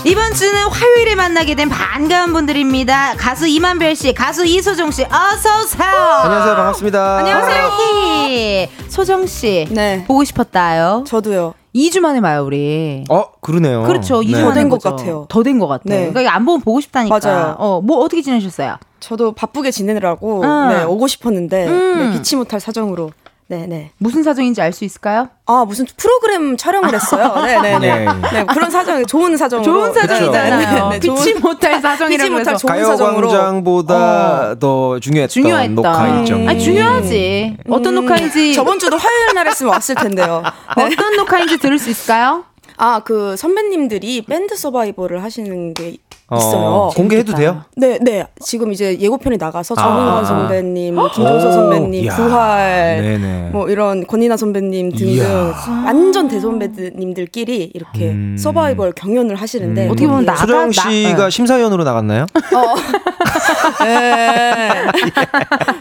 이번 주는 화요일에 만나게 된 반가운 분들입니다. 가수 이만별 씨, 가수 이소정 씨, 어서 오세요. 안녕하세요 반갑습니다 안녕하세요. 소정 씨, 네. 보고 싶었다요. 저도요. 2주 만에 봐요 우리. 어 그러네요 그렇죠. 2주 네. 만에 더된것 보죠. 같아요. 더 된 것 같아요. 네. 그러니까 안 보면 보고 싶다니까. 맞아요. 어, 뭐 어떻게 지내셨어요? 저도 바쁘게 지내느라고 음. 네, 오고 싶었는데 음. 네, 피치 못할 사정으로 네, 네. 무슨 사정인지 알 수 있을까요? 아 무슨 프로그램 촬영을 했어요. 네, 네, 네. 네. 네, 그런 사정, 좋은 사정으로. 좋은 사정이잖아요. 네, 네, 네, 피치 좋은- 못할 사정이라고 피치 못할. 좋은 사정으로. 가요광장보다 더 중요했던 중요했던. 녹화 일정 아니, 중요하지. 어떤 음, 녹화인지. 저번 주도 화요일 날 했으면 왔을 텐데요. 네. 어떤 녹화인지 들을 수 있을까요? 아, 그 선배님들이 밴드 서바이벌을 하시는 게 어, 있어요. 공개해도 돼요? 네, 네. 지금 이제 예고편이 나가서 아. 정은원 선배님, 김종서 오, 선배님. 부활, 네네. 뭐 이런 권이나 선배님 등등. 완전 대선배님들끼리 이렇게 음. 서바이벌 경연을 하시는데 음. 어떻게 보면 나- 소정 나- 씨가 네. 심사위원으로 나갔나요? 네.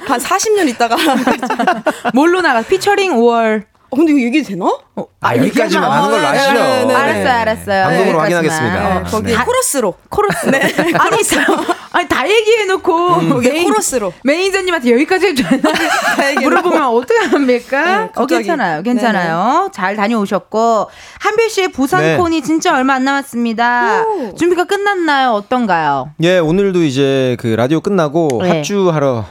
한 40년 있다가 뭘로 나가? 피처링 5월. 어, 근데 이거 얘기 되나? 아 여기까지만 하는 걸로 네, 아시죠? 네, 네. 알았어요, 알았어요. 방송으로 네, 확인하겠습니다. 네. 거기 코러스로 코러스. 아니, 아니, 다 얘기해놓고. 거기 메인- 코러스로 매니저님한테 여기까지 해줘야 물어보면 어떻게 합니까? 네, 어. 괜찮아요. 괜찮아요. 잘 다녀오셨고. 한별 씨의 부산 네. 콘이 진짜 얼마 안 남았습니다. 준비가 끝났나요? 어떤가요? 예 오늘도 이제 그 라디오 끝나고 네. 합주하러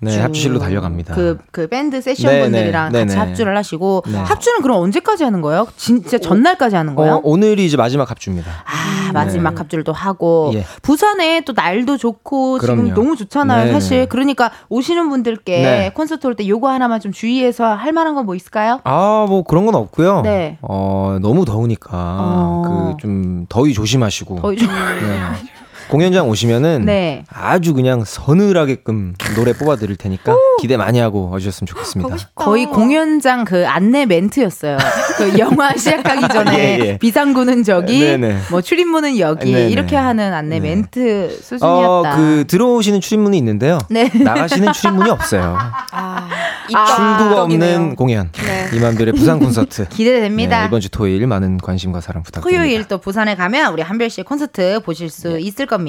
네 합주실로 달려갑니다. 그, 그 밴드 세션 네네, 분들이랑 같이. 합주를 하시고. 네. 합주는 그럼 언제까지 하는 거예요? 진짜 전날까지 하는 거예요? 어, 오늘이 이제 마지막 합주입니다. 아, 마지막 네. 합주를 또 하고 예. 부산에 또 날도 좋고 지금 그럼요. 너무 좋잖아요. 사실. 그러니까 오시는 분들께 네. 콘서트 올 때 요거 하나만 좀 주의해서 할 만한 건 뭐 있을까요? 아, 뭐 그런 건 없고요. 네. 어, 너무 더우니까 어. 그좀 더위 조심하시고. 거의 좀 네. 공연장 오시면은 네. 아주 그냥 서늘하게끔 노래 뽑아 드릴 테니까 기대 많이 하고 와주셨으면 좋겠습니다. 거의 공연장 그 안내 멘트였어요. 그 영화 시작하기 전에 예, 예. 비상구는 저기, 네네. 뭐 출입문은 여기 네네. 이렇게 하는 안내 네. 멘트 어, 수준이었다. 그 들어오시는 출입문이 있는데요. 네. 나가시는 출입문이 없어요. 아, 출구가 없는 입덕이네요. 공연. 네. 이만별의 부산 콘서트. 기대됩니다. 네, 이번 주 토요일 많은 관심과 사랑 부탁드립니다. 토요일 또 부산에 가면 우리 한별 씨의 콘서트 보실 수 있을 겁니다.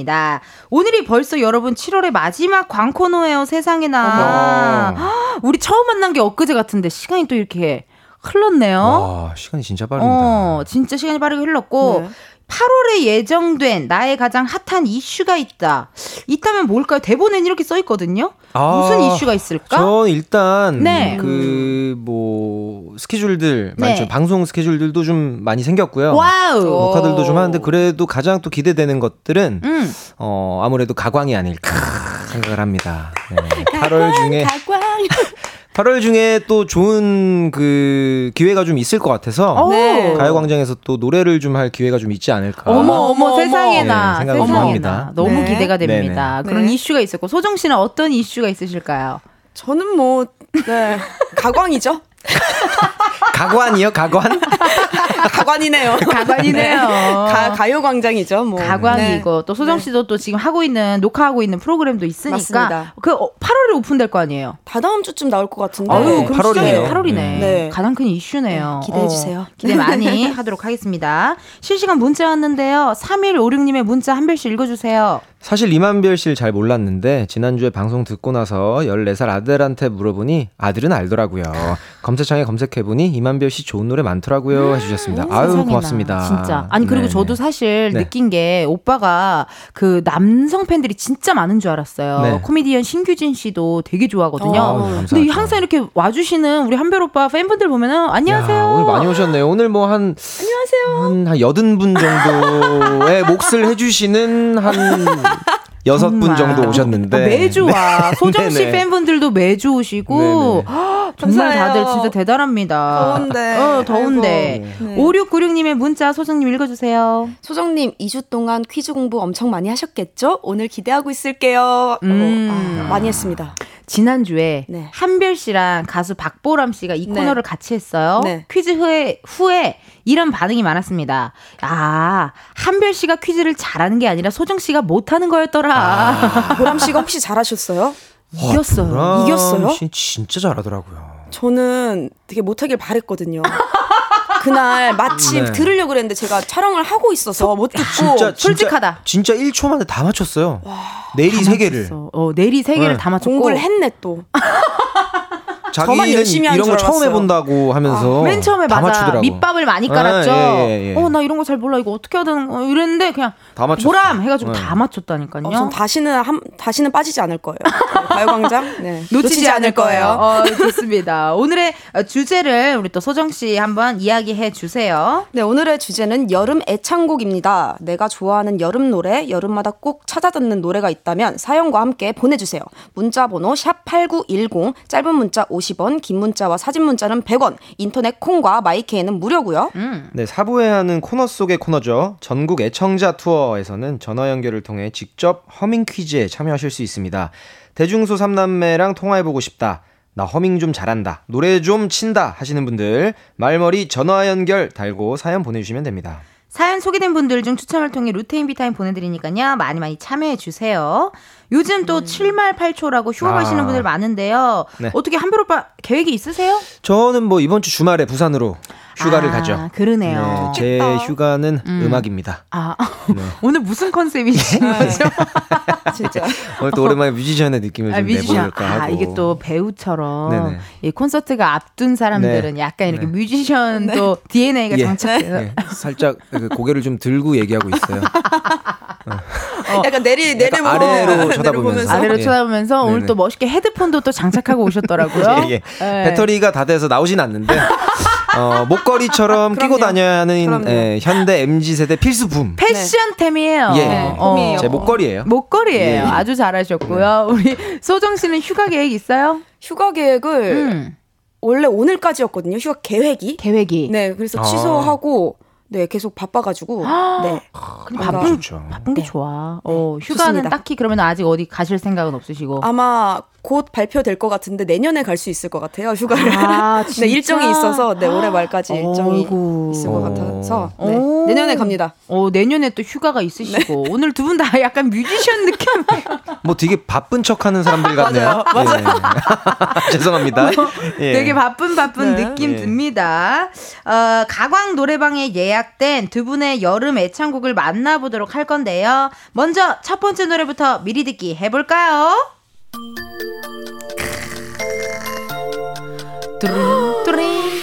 오늘이 벌써 여러분 7월의 마지막 광코노예요. 세상에나. 어머. 우리 처음 만난 게 엊그제 같은데 시간이 또 이렇게 흘렀네요. 와, 시간이 진짜 빠릅니다. 어, 진짜 시간이 빠르게 흘렀고 네. 8월에 예정된 나의 가장 핫한 이슈가 있다. 있다면 뭘까요? 대본엔 이렇게 써 있거든요. 아, 무슨 이슈가 있을까? 전 일단 네. 그뭐 스케줄들 네. 많죠. 방송 스케줄들도 좀 많이 생겼고요. 와우. 녹화들도 좀 하는데 그래도 가장 또 기대되는 것들은 음. 어 아무래도 가광이 아닐까 생각을 합니다. 네. 8월 중에 8월 중에 또 좋은 그 기회가 좀 있을 것 같아서 오. 네. 가요광장에서 또 노래를 좀 할 기회가 좀 있지 않을까. 어머 어머 어머, 세상에나 네, 생각을 좀 세상에나 합니다. 너무 네. 기대가 됩니다. 네네. 그런 네. 이슈가 있었고 소정 씨는 어떤 이슈가 있으실까요? 저는 뭐, 네. 가광이죠? 가관이요, 가관? 가관이네요. 가관이네요. 가, 가요광장이죠, 뭐. 가광이고 네. 또 소정 씨도 또 지금 하고 있는 녹화하고 있는 프로그램도 있으니까 맞습니다. 그 어, 8월에 오픈될 거 아니에요. 다 다음 주쯤 나올 것 같은데. 아유, 그럼 8월이네요. 시작이 8월이네. 네. 가장 큰 이슈네요. 네, 기대해 주세요. 어, 기대 많이 하도록 하겠습니다. 실시간 문자 왔는데요. 3156님의 문자 한 별씩 읽어주세요. 사실 이만별 씨를 잘 몰랐는데 지난주에 방송 듣고 나서 14살 아들한테 물어보니 아들은 알더라고요. 검색창에 검색해보니 이만별 씨 좋은 노래 많더라고요 해주셨습니다. 아유 세상에나, 고맙습니다. 진짜. 아니 그리고 네네. 저도 사실 네. 느낀 게 오빠가 그 남성 팬들이 진짜 많은 줄 알았어요. 네. 코미디언 신규진 씨도 되게 좋아하거든요. 어, 감사하죠. 근데 이 항상 이렇게 와주시는 우리 한별 오빠 팬분들 보면은 안녕하세요. 야, 오늘 많이 오셨네요. 오늘 뭐 한 안녕하세요. 한, 한 여든 분 정도의 몫을 해주시는 한 여섯 분 정말. 정도 오셨는데 어, 매주 와. 소정 씨 네네. 팬분들도 매주 오시고 헉, 정말 감사해요. 다들 진짜 대단합니다. 더운데. 어, 더운데. 네. 5696님의 문자 소정님 읽어주세요. 소정님 2주 동안 퀴즈 공부 엄청 많이 하셨겠죠? 오늘 기대하고 있을게요. 음. 어, 아, 많이 했습니다. 지난주에 네. 한별 씨랑 가수 박보람 씨가 이 네. 코너를 같이 했어요. 네. 퀴즈 후에, 후에 이런 반응이 많았습니다. 아, 한별 씨가 퀴즈를 잘하는 게 아니라 소정 씨가 못하는 거였더라. 보람 씨가 혹시 잘하셨어요? 이겼어요. 보람 이겼어요? 씨 진짜 잘하더라고요. 저는 되게 못하길 바랬거든요. 그날 마침 네. 들으려고 그랬는데 제가 촬영을 하고 있어서 못 듣고 진짜 솔직하다. 진짜, 진짜 1초 만에 다 맞췄어요. 내리 세 개를. 맞췄어. 어, 내리 세 개를 네. 다 맞췄고. 공부를 했네 또. 저만 자기는 열심히 한 이런 거줄 처음. 해본다고 하면서 맨 처음에 다 맞아. 맞추더라고. 밑밥을 많이 아, 깔았죠. 예, 예, 예. 어, 나 이런 거 잘 몰라. 이거 어떻게 해야 되는 거 이랬는데 그냥 다 맞췄어. 보람 해가지고 네. 다 맞췄다니까요. 어, 전 다시는 한, 다시는 빠지지 않을 거예요. 네, 가요광장 네. 놓치지, 않을 거예요. 어, 좋습니다. 오늘의 어, 주제를 우리 또 소정 씨 한번 이야기해 주세요. 네, 오늘의 주제는 여름 애창곡입니다. 내가 좋아하는 여름 노래, 여름마다 꼭 찾아 듣는 노래가 있다면 사연과 함께 보내주세요. 문자 번호 샵8910, 짧은 문자 50 원, 긴 문자와 사진 문자는 100원, 인터넷 콩과 마이케이는 무료고요. 네, 사부에 하는 코너 속의 코너죠. 전국 애청자 투어에서는 전화 연결을 통해 직접 허밍 퀴즈에 참여하실 수 있습니다. 대중소 3남매랑 통화해보고 싶다. 나 허밍 좀 잘한다. 노래 좀 친다. 하시는 분들 말머리 전화 연결 달고 사연 보내주시면 됩니다. 사연 소개된 분들 중 추첨을 통해 루테인 비타민 보내드리니까요. 많이 많이 참여해 주세요. 요즘 또 7말 8초라고 휴가 아. 가시는 분들 많은데요. 네. 어떻게 한별 오빠 계획이 있으세요? 저는 뭐 이번 주 주말에 부산으로 휴가를 아, 가죠. 그러네요. 네, 제 휴가는 음. 악입니다 아, 네. 오늘 무슨 컨셉이신 거죠? 진짜. 오늘 또 오랜만에 뮤지션의 느낌을 아, 좀 뮤지션. 내볼까 하고. 아, 이게 또 배우처럼. 이 콘서트가 앞둔 사람들은 네. 약간 이렇게 네. 뮤지션도 DNA가 예. 장착돼서 네, 살짝 그 고개를 좀 들고 얘기하고 있어요. 약간 내리, 내리 약간 아래로 쳐다보면서. 아래로 예. 쳐다보면서 오늘 네네. 또 멋있게 헤드폰도 또 장착하고 오셨더라고요. 예, 예. 네. 배터리가 다 돼서 나오진 않는데 어, 목걸이처럼 끼고 그럼요. 다녀야 하는 그럼요. 예, 현대 MZ 세대 필수품. 패션템이에요. 예, 어. 제 목걸이에요. 목걸이에요. 예, 예. 아주 잘하셨고요. 우리 소정 씨는 휴가 계획 있어요? 휴가 계획을 음. 원래 오늘까지였거든요. 휴가 계획이. 계획이. 네, 그래서 아. 취소하고 네, 계속 바빠가지고 네. 근데 뭔가 바쁜 좋죠. 바쁜 게 네. 좋아. 어, 휴가는 좋습니다. 딱히 그러면 아직 어디 가실 생각은 없으시고. 아마 곧 발표될 것 같은데 내년에 갈 수 있을 것 같아요 휴가를. 아, 네 진짜? 일정이 있어서 네 올해 말까지 일정이 어이구. 있을 것 같아서 네, 오. 내년에 갑니다. 어, 내년에 또 휴가가 있으시고. 오늘 두 분 다 약간 뮤지션 느낌. 뭐 되게 바쁜 척하는 사람들 같네요. 맞아요. 죄송합니다. 예. 되게 바쁜 바쁜 네. 느낌 예. 듭니다. 어, 가광 노래방에 예약된 두 분의 여름 애창곡을 만나보도록 할 건데요. 먼저 첫 번째 노래부터 미리 듣기 해볼까요? 뚜링 뚜링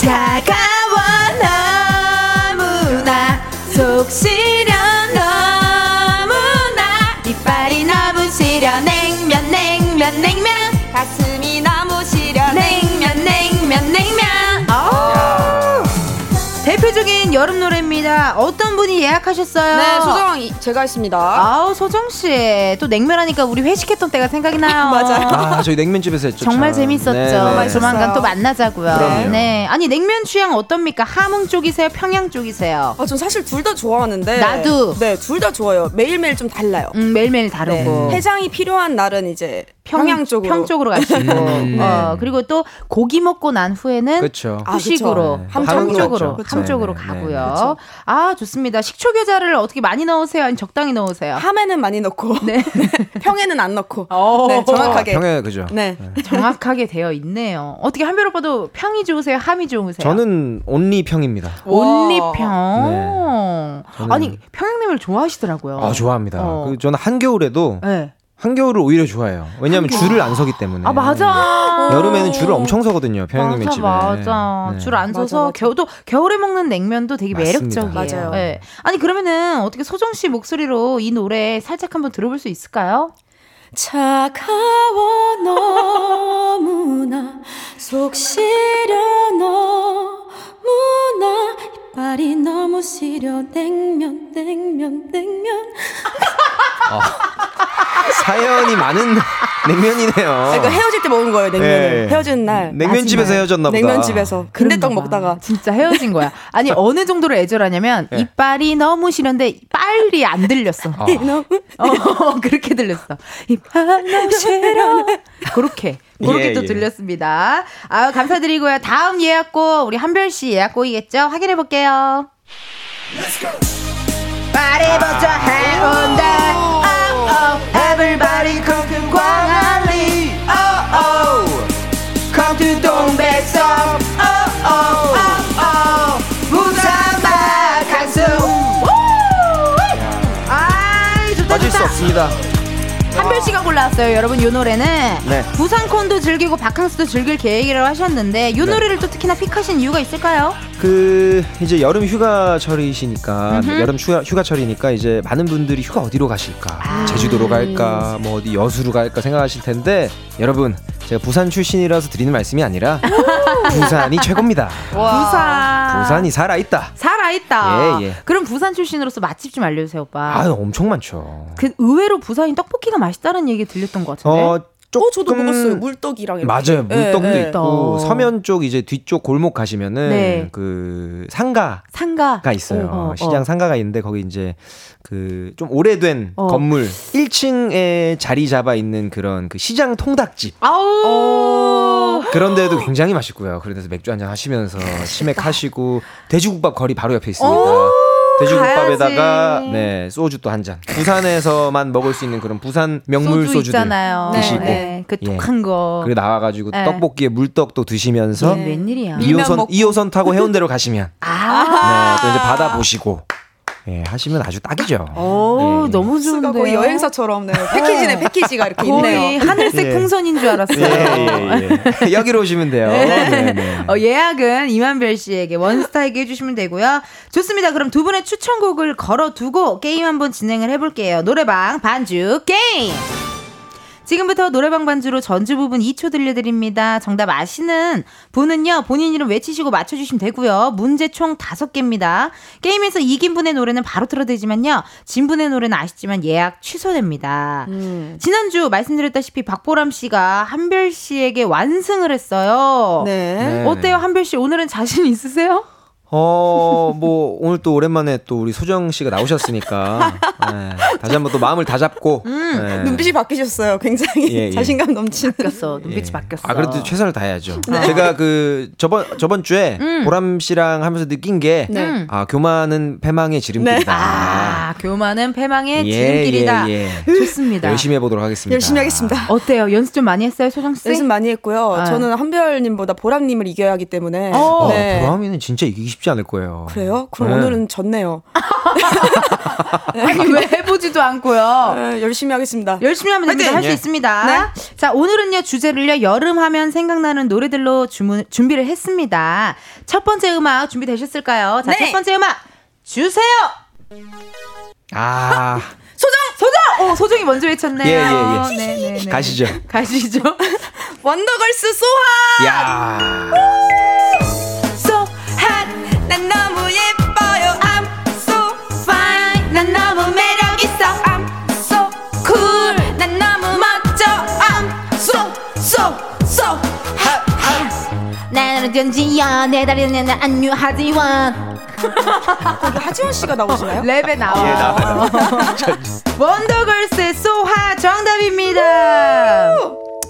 차가워 너무나 속 시려 너무나 이빨이 너무 시려 냉면 냉면 냉면 가슴이 너무 시려. 냉면 냉면 냉면 아우. 대표적인 여름 노래입니다. 어떤 분이 예약하셨어요? 네 소정 이- 제가 했습니다. 아우 소정 씨또 냉면 하니까 우리 회식했던 때가 생각이 나요. 맞아요. 아, 저희 냉면집에서 했죠. 정말 참. 재밌었죠. 네, 네. 조만간 또 만나자고요. 그럼요. 네. 아니 냉면 취향 어떻습니까? 함흥 쪽이세요? 평양 쪽이세요? 아, 전 사실 둘 다 좋아하는데. 나도. 네, 둘 다 좋아요. 매일매일 좀 달라요. 음, 매일매일 다르고. 네. 해장이 필요한 날은 이제 평, 평양 쪽으로. 평 쪽으로 가시고 음. 어, 그리고 또 고기 먹고 난 후에는 그렇죠. 아, 후식으로 그쵸. 함 네. 함 쪽으로 그쵸. 함 쪽으로 네, 네, 가고 요. 그쵸. 아 좋습니다. 식초 겨자를 어떻게 많이 넣으세요? 아니면 적당히 넣으세요? 함에는 많이 넣고 네. 평에는 안 넣고. 어. 네, 정확하게. 평에 그죠. 네. 정확하게 되어 있네요. 어떻게 한별 오빠도 평이 좋으세요? 함이 좋으세요? 저는 온리 평입니다. 온리 평. 네. 저는- 아니 평양냉면 좋아하시더라고요. 아 좋아합니다. 어. 그 저는 한겨울에도 네. 한겨울을 오히려 좋아해요. 왜냐하면 줄을 안 서기 때문에. 아 맞아. 여름에는 줄을 엄청 서거든요. 평양냉면 맞아, 집에. 맞아. 네. 줄안 맞아, 서서 맞아. 겨우도 겨울에 먹는 냉면도 되게 맞습니다. 매력적이에요. 맞아요. 네. 아니 그러면은 어떻게 소정 씨 목소리로 이 노래 살짝 한번 들어볼 수 있을까요? 차가워 너무나 속 시려 너무나 이빨이 너무 시려 냉면 냉면 냉면 사연이 많은 냉면이네요. 이거 헤어질 때 먹은 거예요, 냉면을. 예. 헤어지는 날. 냉면집에서 헤어졌나 보다. 냉면집에서. 근데떡. 먹다가. 진짜 헤어진 거야. 아니 어느 정도로 애절하냐면 예. 이빨이 너무 시려는데 빨리 안 들렸어. 아. 어, 그렇게 들렸어. 이빨 너무 시려. 그렇게. 그렇게 예, 또 예. 들렸습니다. 아 감사드리고요. 다음 예약곡 우리 한별 씨 예약곡이겠죠? 확인해 볼게요. 파리부터 해온다. Oh, oh, everybody come to 광안리. Oh, oh, come to 동백섬. Oh, oh, oh, oh, 부산 바캉스. 아이, 좋다, 빠질 수 좋다. 없습니다. 한별 씨가 골라왔어요. 여러분, 이 노래는 네. 부산 콘도 즐기고 바캉스도 즐길 계획이라고 하셨는데 이 네. 노래를 또 특히나 픽하신 이유가 있을까요? 그 이제 여름 휴가철이시니까 음흠. 여름 휴가, 휴가철이니까 이제 많은 분들이 휴가 어디로 가실까 아. 제주도로 갈까 뭐 어디 여수로 갈까 생각하실 텐데 여러분 제가 부산 출신이라서 드리는 말씀이 아니라 부산이 최고입니다 부산. 부산이 살아있다 살아있다. 예, 예. 그럼 부산 출신으로서 맛집 좀 알려주세요, 오빠. 아 엄청 많죠 그 의외로 부산이 떡볶이가 맛있다는 얘기 들렸던 것 같은데. 어 조금 어, 저도 먹었어요. 물떡이랑. 이렇게. 맞아요 물떡도 예, 예. 있고 어. 서면 쪽 이제 뒤쪽 골목 가시면은 네. 그 상가 상가. 가 있어요. 어, 어, 시장 어. 상가가 있는데 거기 이제 그 좀 오래된 어. 건물 1층에 자리 잡아 있는 그런 그 시장 통닭집 아우. 그런 데도 굉장히 맛있고요. 그래서 맥주 한잔 하시면서 치맥 하시고 돼지국밥 거리 바로 옆에 있습니다. 돼지국밥에다가 가야지. 네 소주 또 한 잔. 부산에서만 먹을 수 있는 그런 부산 명물 소주 소주들 있잖아요. 드시고 네, 그 예. 독한 거. 그리고 나와가지고 네. 떡볶이에 물떡도 드시면서 네, 웬일이야. 밀면 2호선 먹고. 2호선 타고 해운대로 가시면 아. 네, 또 이제 바다 보시고 예, 하시면 아주 딱이죠. 오, 예. 너무 수가 좋은데요. 거의 여행사처럼 네. 패키지네, 패키지가 이렇게 거의 있네요. 하늘색 예. 풍선인 줄 알았어요. 예, 예, 예. 여기로 오시면 돼요. 네, 네. 어, 예약은 이만별 씨에게 원스타에게 해주시면 되고요. 좋습니다. 그럼 두 분의 추천곡을 걸어두고 게임 한번 진행을 해볼게요. 노래방 반주 게임! 지금부터 노래방 반주로 전주 부분 2초 들려드립니다. 정답 아시는 분은요, 본인 이름 외치시고 맞춰주시면 되고요. 문제 총 5개입니다. 게임에서 이긴 분의 노래는 바로 틀어드리지만요, 진 분의 노래는 아시지만 예약 취소됩니다. 음. 지난주 말씀드렸다시피 박보람 씨가 한별 씨에게 완승을 했어요. 네. 네. 어때요, 한별 씨? 오늘은 자신 있으세요? 어, 뭐, 오늘 또 오랜만에 또 우리 소정 씨가 나오셨으니까, 네, 다시 한번 또 마음을 다 잡고, 음. 네. 눈빛이 바뀌셨어요. 굉장히 예, 예. 자신감 넘치는. 바뀌었어. 눈빛이 예. 바뀌었어. 아, 그래도 최선을 다해야죠. 제가 그, 저번, 저번 주에 음. 보람 씨랑 하면서 느낀 게, 네. 아, 교만은 패망의 지름길이다. 아, 교만은 패망의 예, 지름길이다. 예, 좋습니다. 열심히 해보도록 하겠습니다. 열심히 하겠습니다. 어때요? 연습 좀 많이 했어요, 소정 씨? 연습 많이 했고요. 아. 저는 한별님보다 보람님을 이겨야 하기 때문에. 어. 네. 어, 보람이는 진짜 이기기 쉽지 않을 거예요. 그래요? 그럼 네. 오늘은 졌네요. 아니, 왜 해보지도 않고요. 네, 열심히 하겠습니다. 열심히 하면 됩니다. 할수 예. 있습니다. 네. 자, 오늘은요, 주제를요, 여름 하면 생각나는 노래들로 주문, 준비를 했습니다. 첫 번째 음악 준비되셨을까요? 자, 네. 첫 번째 음악 주세요! 아, 소정! 소정! 어, 소정이 먼저 외쳤네요. 예, 예, 예. 네, 네, 네. 가시죠. 가시죠. 원더걸스 소하! 야 so so hot, hot. 나는 견지야, 내 다리는 난 안유 하지원. 거기 하지원 씨가 나오시나요? 랩에 나와. 예, 나와요. 원더걸스의 소하 정답입니다.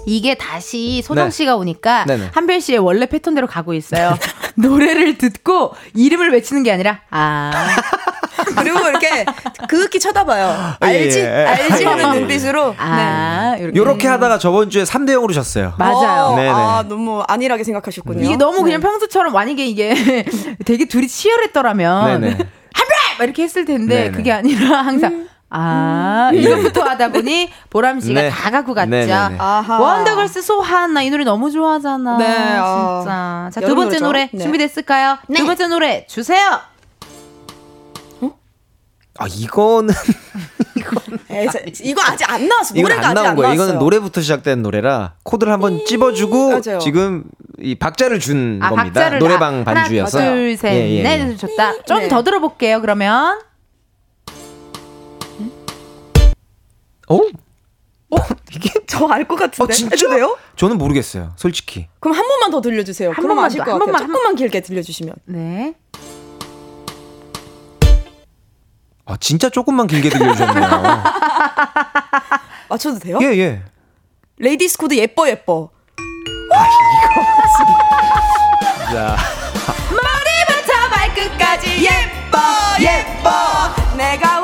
이게 다시 소정 네. 씨가 오니까 네네. 한별 씨의 원래 패턴대로 가고 있어요. 노래를 듣고 이름을 외치는 게 아니라 아 그리고 이렇게 그윽히 쳐다봐요. 예, 알지? 예. 알지? 하는 눈빛으로. 아, 네. 이렇게. 요렇게 하다가 저번 주에 3대 0으로 졌어요. 맞아요. 어, 네네. 아, 너무 안일하게 생각하셨군요. 이게 너무 그냥 네. 평소처럼 만약에 이게 되게 둘이 치열했더라면 네네. 한별 막 이렇게 했을 텐데 네네. 그게 아니라 항상 아 이것부터 하다 보니 보람 씨가 네. 다 갖고 갔죠. 원더걸스 소한 나이 노래 너무 좋아하잖아. 네, 아. 진짜. 자 두 번째. 노래 네. 준비됐을까요? 두 번째 노래 주세요. 아 이거는 에이, 자, 이거 아직 안 나왔어. 이건 노래가 안 아직 나온 안 거예요. 이거는 노래부터 시작된 노래라 코드를 한번 찝어주고 맞아요. 지금 이 박자를 준 아 겁니다. 박자를 노래방 나- 반주여서. 하나 둘 셋 예, 예, 넷 예. 좋다. 좀 네. 더 들어볼게요. 그러면 어? 어? 이게 저 알 것 같은데. 어 진짜? 해도 돼요? 저는 모르겠어요. 솔직히. 그럼 한 번만 더 들려주세요. 한 그럼 번만 아실 더, 것 한 같아요. 번만, 한 조금만 길게 들려주시면. 네. 아 진짜 조금만 길게 들려주셨네요. 맞춰도 돼요? 예 예. 레이디스 코드 예뻐 예뻐. 자. 머리부터 발끝까지 예뻐 예뻐. 내가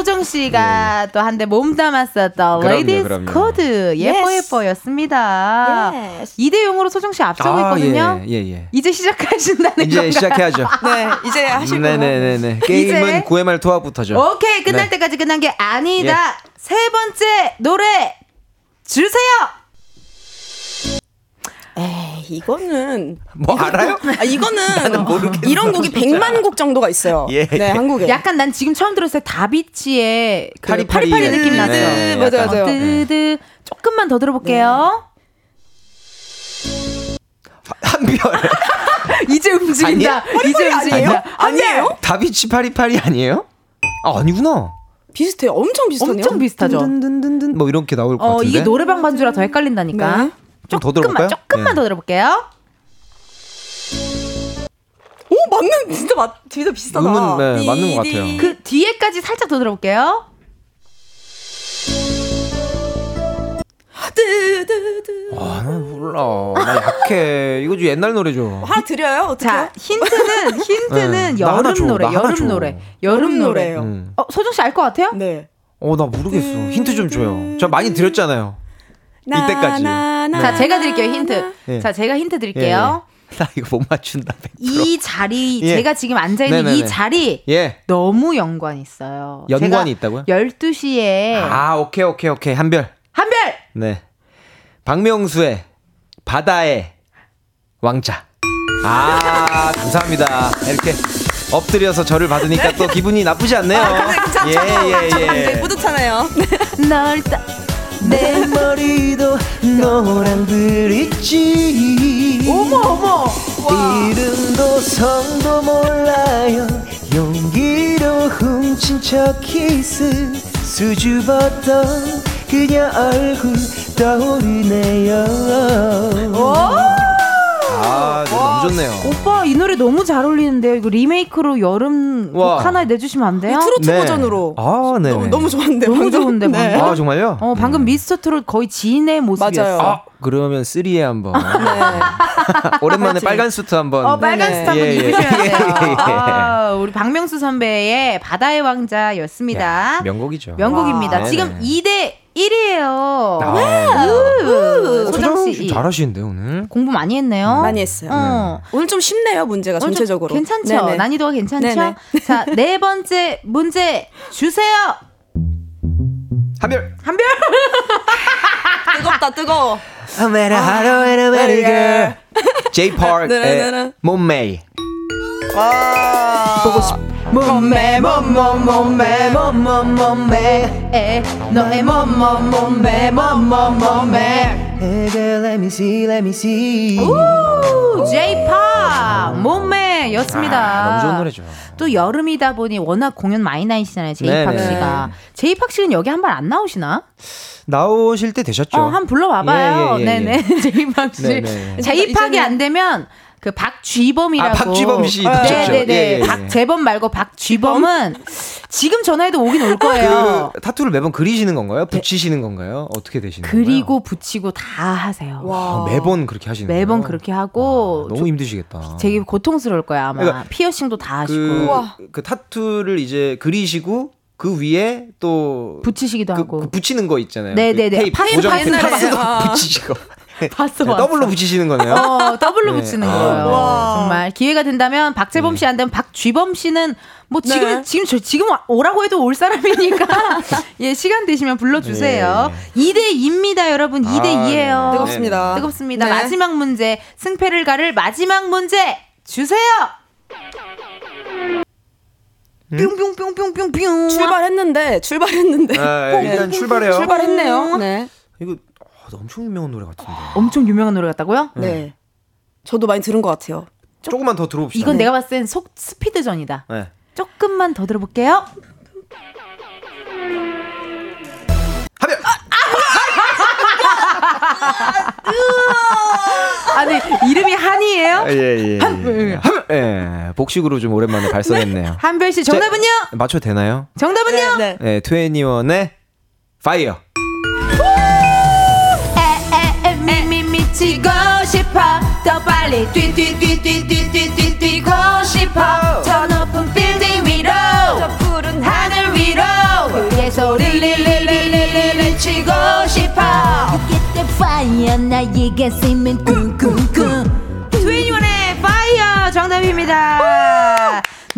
소정 씨가 또 한데 몸담았었던 그럼요, 레이디스. 코드 예뻐 Yes. 예뻐였습니다. Yes. 2대 0으로 소정 씨 앞서고 아, 있거든요. 예, 예, 예. 이제 시작하신다는 이제 건가요? 시작해야죠. 네, 이제 하실 거예요. 네네 네 네. 게임은 이제? 9회말 투하부터죠. 오케이 끝날 네. 때까지 끝난 게 아니다. 예. 세 번째 노래 주세요. 에이, 이거는 뭐 알아요? 아 이거는 모르겠어, 이런 곡이 100만 곡 정도가 있어요. 예. 네, 한국에. 약간 난 지금 처음 들었을 때 다비치의 그 파리파리 파리파리 느낌 났어. 네, 맞아요. 맞아요. 뜨드 조금만 더 들어볼게요. 한별. 이제 움직인다. 이제 움직인다. 아니에요? 아니에요? 다비치 파리파리 아니에요? 아 아니구나. 비슷해요. 엄청 비슷하네요. 엄청 비슷하죠. 든든든든 뭐 이렇게 나올 것 어 같은데. 이게 노래방 반주라 더 헷갈린다니까. 네. 좀더 조금만 들어볼까요? 조금만 예. 더 들어볼게요. 오 맞는 진짜 맞 진짜 비슷하다. 이거는, 네, 맞는 것 같아요. 그 뒤에까지 살짝 더 들어볼게요. 아, 나 몰라. 나 약해. 이거 좀 옛날 노래죠. 하나 드려요. 어떻게? 자 힌트는 힌트는 네, 여름 줘, 노래, 여름 줘. 노래, 여름 여름 노래. 노래예요. 음. 어 소정 씨 알 것 같아요? 네. 어, 나 모르겠어. 힌트 좀 줘요. 저 많이 드렸잖아요. 이때까지. 자 제가 나, 드릴게요 힌트. 예. 자 제가 힌트 드릴게요. 나 이거 못 맞춘다. 100%. 이 자리 예. 제가 지금 앉아 있는 이 네네네. 자리 예. 너무 연관이 있어요. 연관이 있다고요? 12시에 아, 오케이, 오케이, 오케이. 한별. 한별 네. 박명수의 바다의 왕자. 아, 감사합니다. 이렇게 엎드려서 저를 받으니까 또 기분이 나쁘지 않네요. 예, 예, 예. 뿌듯하네요. 널 따. 내 머리도 노란 브릿지. 어머, 어머. 이름도 성도 몰라요. 용기로 훔친 첫 키스. 수줍었던 그녀 얼굴 떠오르네요. 아, 네, 너무 좋네요. 오빠 이 노래 너무 잘 어울리는데요. 이거 리메이크로 여름 와. 곡 하나 내주시면 안 돼요? 트로트 네. 버전으로. 아, 네. 너무, 너무 좋은데. 너무 방금. 좋은데, 네. 방금. 아, 정말요? 어 방금 미스터 트롯 거의 진의 모습이었어. 맞아요. 아, 그러면 3에 한번. 네. 오랜만에 빨간 수트 한번. 어 빨간. 스타 한번 예, 예. 입으셔야 돼요. 예, 예. 아, 우리 박명수 선배의 바다의 왕자였습니다. 야, 명곡이죠. 명곡입니다. 와. 지금 네네. 2대 1이에요. 아, 소정 소정 씨씨 잘하시는데 오늘. 공부 많이 했네요. 많이 했어요. 어. 오늘 좀 쉽네요, 문제가 전체적으로. 괜찮죠? 네네. 난이도가 괜찮죠? 네네. 자, 네 번째 문제 주세요. 한별. 한별. 뜨겁다, 뜨거워. I'm at a hello and a very girl. J Park의 네네네. 몸매이. 보고 싶 몸매 몸몸 몸매 몸몸 몸매 에 너의 몸몸 몸매 몸몸 몸매 Hey girl, let me see, let me see. 오, J-pop 몸매 였습니다. 아, 너무 좋은 노래죠. 또 여름이다 보니 워낙 공연 많이 나이시잖아요, 제이팍. 씨가. 제이팍 씨는 여기 한 번 안 나오시나? 나오실 때 되셨죠? 어, 한번 불러와봐요. 예, 예, 예, 네네, 제이팍 씨. 제이팍이 안 되면 그 박쥐범이라고. 아, 박쥐범 씨 네, 있었죠. 네네네. 예, 예, 예. 박재범 말고 박쥐범은 지금 전화해도 오긴 올 거예요. 그 타투를 매번 그리시는 건가요? 붙이시는 건가요? 어떻게 되시는 건가요? 그리고 붙이고 다 하세요. 아, 매번 그렇게 하시는 거예요? 매번 그렇게 하고 너무 힘드시겠다. 되게 고통스러울 거야 아마. 그러니까 피어싱도 다 하시고. 그, 그 타투를 이제 그리시고 그 위에 또 붙이시기도 그, 하고. 그 붙이는 거 있잖아요. 네네네. 그 테이프, 파스, 고정 파스, 테이프. 파스도 아. 붙이시고. 봤어, 네, 봤어. 더블로 붙이시는 거네요. 어, 더블로 네. 붙이는 아. 거예요. 와. 정말 기회가 된다면 박재범 씨 안 되면 박쥐범 씨는 뭐 지금 네. 지금 저 지금 오라고 해도 올 사람이니까 예 시간 되시면 불러주세요. 네. 2대 2입니다, 여러분. 2대 아, 2예요. 네. 뜨겁습니다. 뜨겁습니다. 네. 마지막 문제 승패를 가를 마지막 문제 주세요. 뿅뿅뿅뿅뿅뿅. 출발했는데 출발했는데 아, 일단 출발해요. 출발했네요. 네. 이거 어, 엄청 유명한 노래 같은데. 엄청 유명한 노래 같다고요? 네. 저도 많이 들은 것 같아요. 조금만 더 들어봅시다. 이건 내가 봤을 땐 속 스피드전이다. 네. 조금만 더 들어볼게요. 하면 아니 이름이 한이에요? 예, 예. 예. 하면 예. 복식으로 좀 오랜만에 발성했네요. 한별 씨 정답은요? 맞춰도 되나요? 정답은요? 네. 네, 트웬티원의 파이어. 빨리 뛰뛰뛰뛰뛰뛰뛰 뛰고 싶어. 저 높은 빌딩 위로 저 푸른 하늘 위로 크게 소리를 릴릴릴릴릴 치고 싶어. The fire 나의 가슴은 쿵쿵쿵 트웬티원의 파이어 정답입니다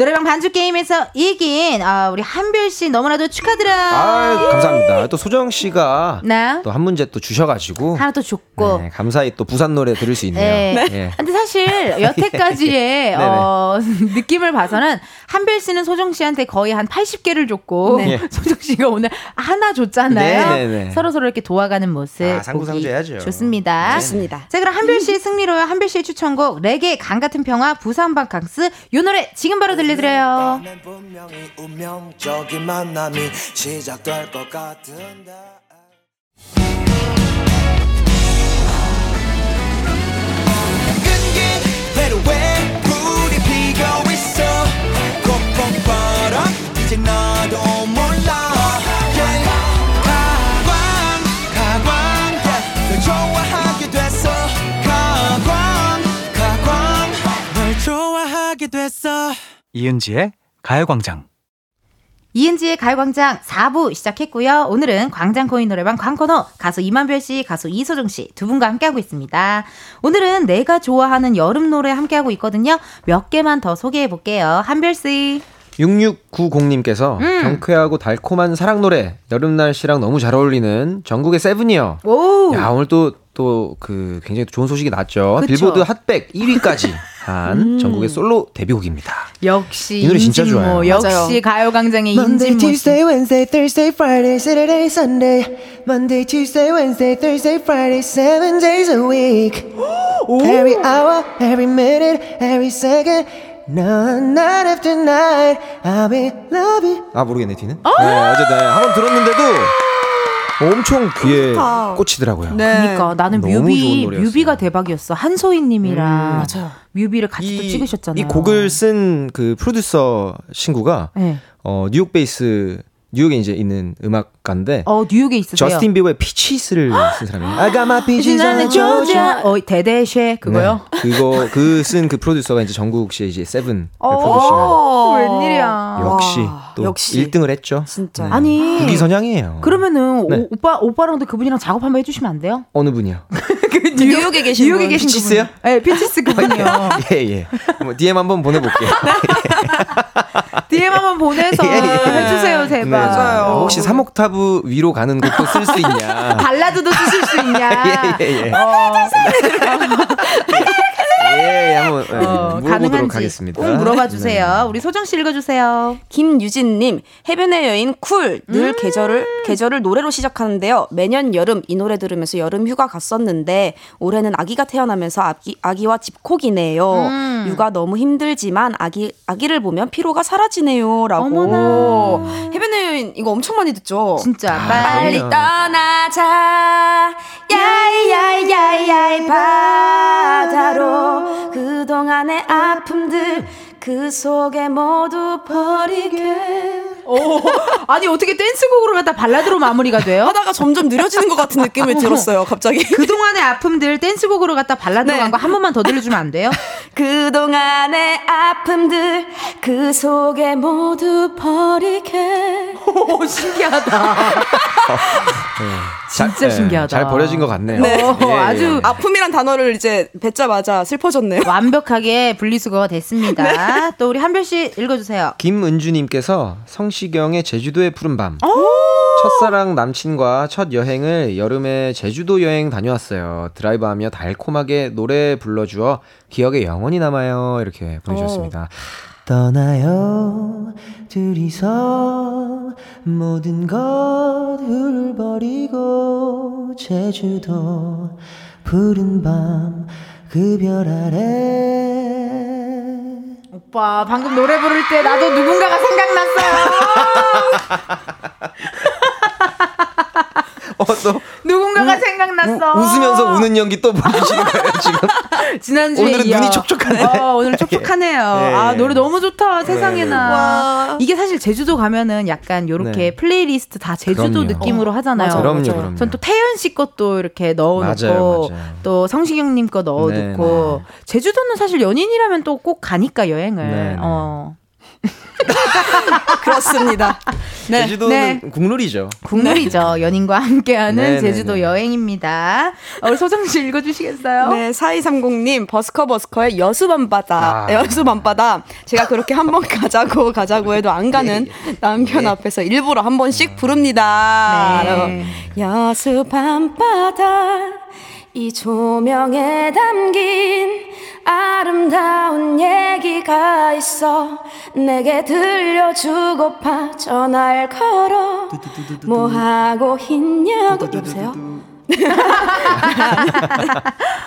노래방 반주 게임에서 이긴 아, 우리 한별 씨 너무나도 축하드려요. 아, 감사합니다. 또 소정 씨가 네. 또한 문제 또 주셔가지고 하나 또 줬고. 네, 감사히 또 부산 노래 들을 수 있네요. 네. 예. 근데 사실 여태까지의 어, 느낌을 봐서는 한별 씨는 소정 씨한테 거의 한 80개를 줬고 네. 소정 씨가 오늘 하나 줬잖아요. 네, 네, 네. 서로 서로 이렇게 도와가는 모습 아, 상부상조 보기 해야죠. 좋습니다. 좋습니다. 자 그럼 한별 씨의 승리로요. 한별 씨의 추천곡 레게 강 같은 평화 부산 바캉스 요 노래 지금 바로 들려 드려요. 는 분명히 운명적인 만남이 시작될 것 같은데. 끈긴 회로에 불이 피고 있어? 꼭꼭바람 이제 나도 몰라. Yeah. 가광 가광. 널 좋아하게 됐어 이은지의 가요광장. 이은지의 가요광장 4부 시작했고요. 오늘은 광장코인 노래방 광코너 가수 이만별 씨, 가수 이소정 씨 두 분과 함께하고 있습니다. 오늘은 내가 좋아하는 여름 노래 함께하고 있거든요. 몇 개만 더 소개해 볼게요. 한별 씨. 6690님께서 음. 경쾌하고 달콤한 사랑 노래 여름 날씨랑 너무 잘 어울리는 전국의 세븐이요. 오. 야 오늘 또 또 그 굉장히 좋은 소식이 났죠. 그쵸. 빌보드 핫백 1위까지 한 음. 전국의 솔로 데뷔곡입니다. 역시 이 노래 진짜 인진모, 좋아요. 역시 맞아요. 가요광장의 Monday, 인진모 씨. Tuesday, Wednesday, Thursday, Friday, Saturday, Sunday. Monday, Tuesday, Wednesday, Thursday, Friday, seven days a week. Every hour, every minute, every second. No, night after night, I'll be loving. 아 모르겠네 뒤는. 네 어쨌든 한번 들었는데도 엄청 귀에 꽂히더라고요. 그러니까 나는 뮤비. 뮤비가 대박이었어. 한소희님이랑 맞아요. 뮤비를 같이 또 찍으셨잖아요. 이 곡을 쓴 그 프로듀서 친구가 네. 어 뉴욕 베이스 뉴욕에 이제 있는 음악가인데 어 뉴욕에 있으세요. 저스틴 비버의 Peaches를 쓴 사람이에요. I got my peaches out in Georgia. 어 that's that shit 그거요. 네, 그거 그 쓴 그 프로듀서가 이제 정국 씨 이제 Seven 어, 프로듀싱 웬일이야. 역시 와, 또 역시. 1등을 했죠. 진짜. 네. 아니 국위 선양이에요. 그러면은 네. 오, 오빠 오빠랑도 그분이랑 작업 한번 해주시면 안 돼요? 어느 분이요? 뉴욕에 계신 뉴욕에 분. 계신 Peaches요? 그분. 네, Peaches 그분이요. 예 예. 뭐 DM 한번 보내볼게요. DM 한번 보내서 예, 예. 해주세요 제발. 네. 혹시 3옥타브 위로 가는 곡도 쓸 수 있냐? 발라드도 쓰실 수 있냐? 예, 예, 예. 어, 예, 예, 한번 예, 어, 물어보도록 하겠습니다. 꼭 물어봐 네. 주세요. 우리 소정 씨 읽어 주세요. 김유진 님 해변의 여인 쿨늘 계절을 계절을 노래로 시작하는데요. 매년 여름 이 노래 들으면서 여름 휴가 갔었는데 올해는 아기가 태어나면서 아기 아기와 집콕이네요. 음. 육아 너무 힘들지만 아기 아기를 보면 피로가 사라지네요라고. 어머나. 해변의 여인 이거 엄청 많이 듣죠. 진짜 빨리 그럼요. 떠나자 야이야이야이야이 바다로 그동안의 아픔들 그 속에 모두 버리게 오, 아니 어떻게 댄스곡으로 갖다 발라드로 마무리가 돼요? 하다가 점점 느려지는 것 같은 느낌을 들었어요 갑자기 그 동안의 아픔들 댄스곡으로 갖다 발라드로 네. 간거 한 번만 더 들려주면 안 돼요? 그 동안의 아픔들 그 속에 모두 버리게 오, 신기하다. 진짜 잘, 예, 신기하다. 잘 버려진 것 같네요. 네. 어, 예, 예. 아주 아픔이란 단어를 이제 뱉자마자 슬퍼졌네요 완벽하게 분리수거가 됐습니다. 또 우리 한별 씨 읽어주세요. 김은주님께서 성시경의 제주도의 푸른밤. 어? 첫사랑 남친과 첫 여행을 여름에 제주도 여행 다녀왔어요. 드라이브하며 달콤하게 노래 불러주어 기억에 영원히 남아요. 이렇게 보내주셨습니다. 떠나요 둘이서 모든 것 훌훌 버리고 제주도 푸른 밤 그 별 아래 오빠 방금 노래 부를 때 나도 누군가가 생각났어요. 어, 또 누군가가 생각났어. 우, 웃으면서 우는 연기 또 보여주시는 거예요, 지금? 지난주에 오늘은 이어. 눈이 촉촉하네. 어, 오늘 촉촉하네요. 예. 아, 노래 너무 좋다. 세상에나. 와. 이게 사실 제주도 가면은 약간 요렇게 네. 플레이리스트 다 제주도 그럼요. 느낌으로 하잖아요. 맞아요, 그럼요. 그럼요. 전 또 태연 씨 것도 이렇게 넣어 놓고 맞아요, 맞아요. 또 성시경 님 거 넣어 놓고 제주도는 사실 연인이라면 또 꼭 가니까 여행을. 네, 네. 어. 그렇습니다 네. 제주도는 네. 국룰이죠. 국룰이죠. 연인과 함께하는 네, 네, 제주도 네. 여행입니다. 어, 우리 소정 씨 읽어주시겠어요? 네, 4230님, 버스커 버스커의 여수 밤바다. 아. 여수 밤바다. 제가 그렇게 한 번 가자고 가자고 해도 안 가는 남편 앞에서 일부러 한 번씩 부릅니다. 네. 여수 밤바다. 이 조명에 담긴 아름다운 얘기가 있어. 내게 들려주고파 전화를 걸어. 뭐 하고 있냐고 여보세요?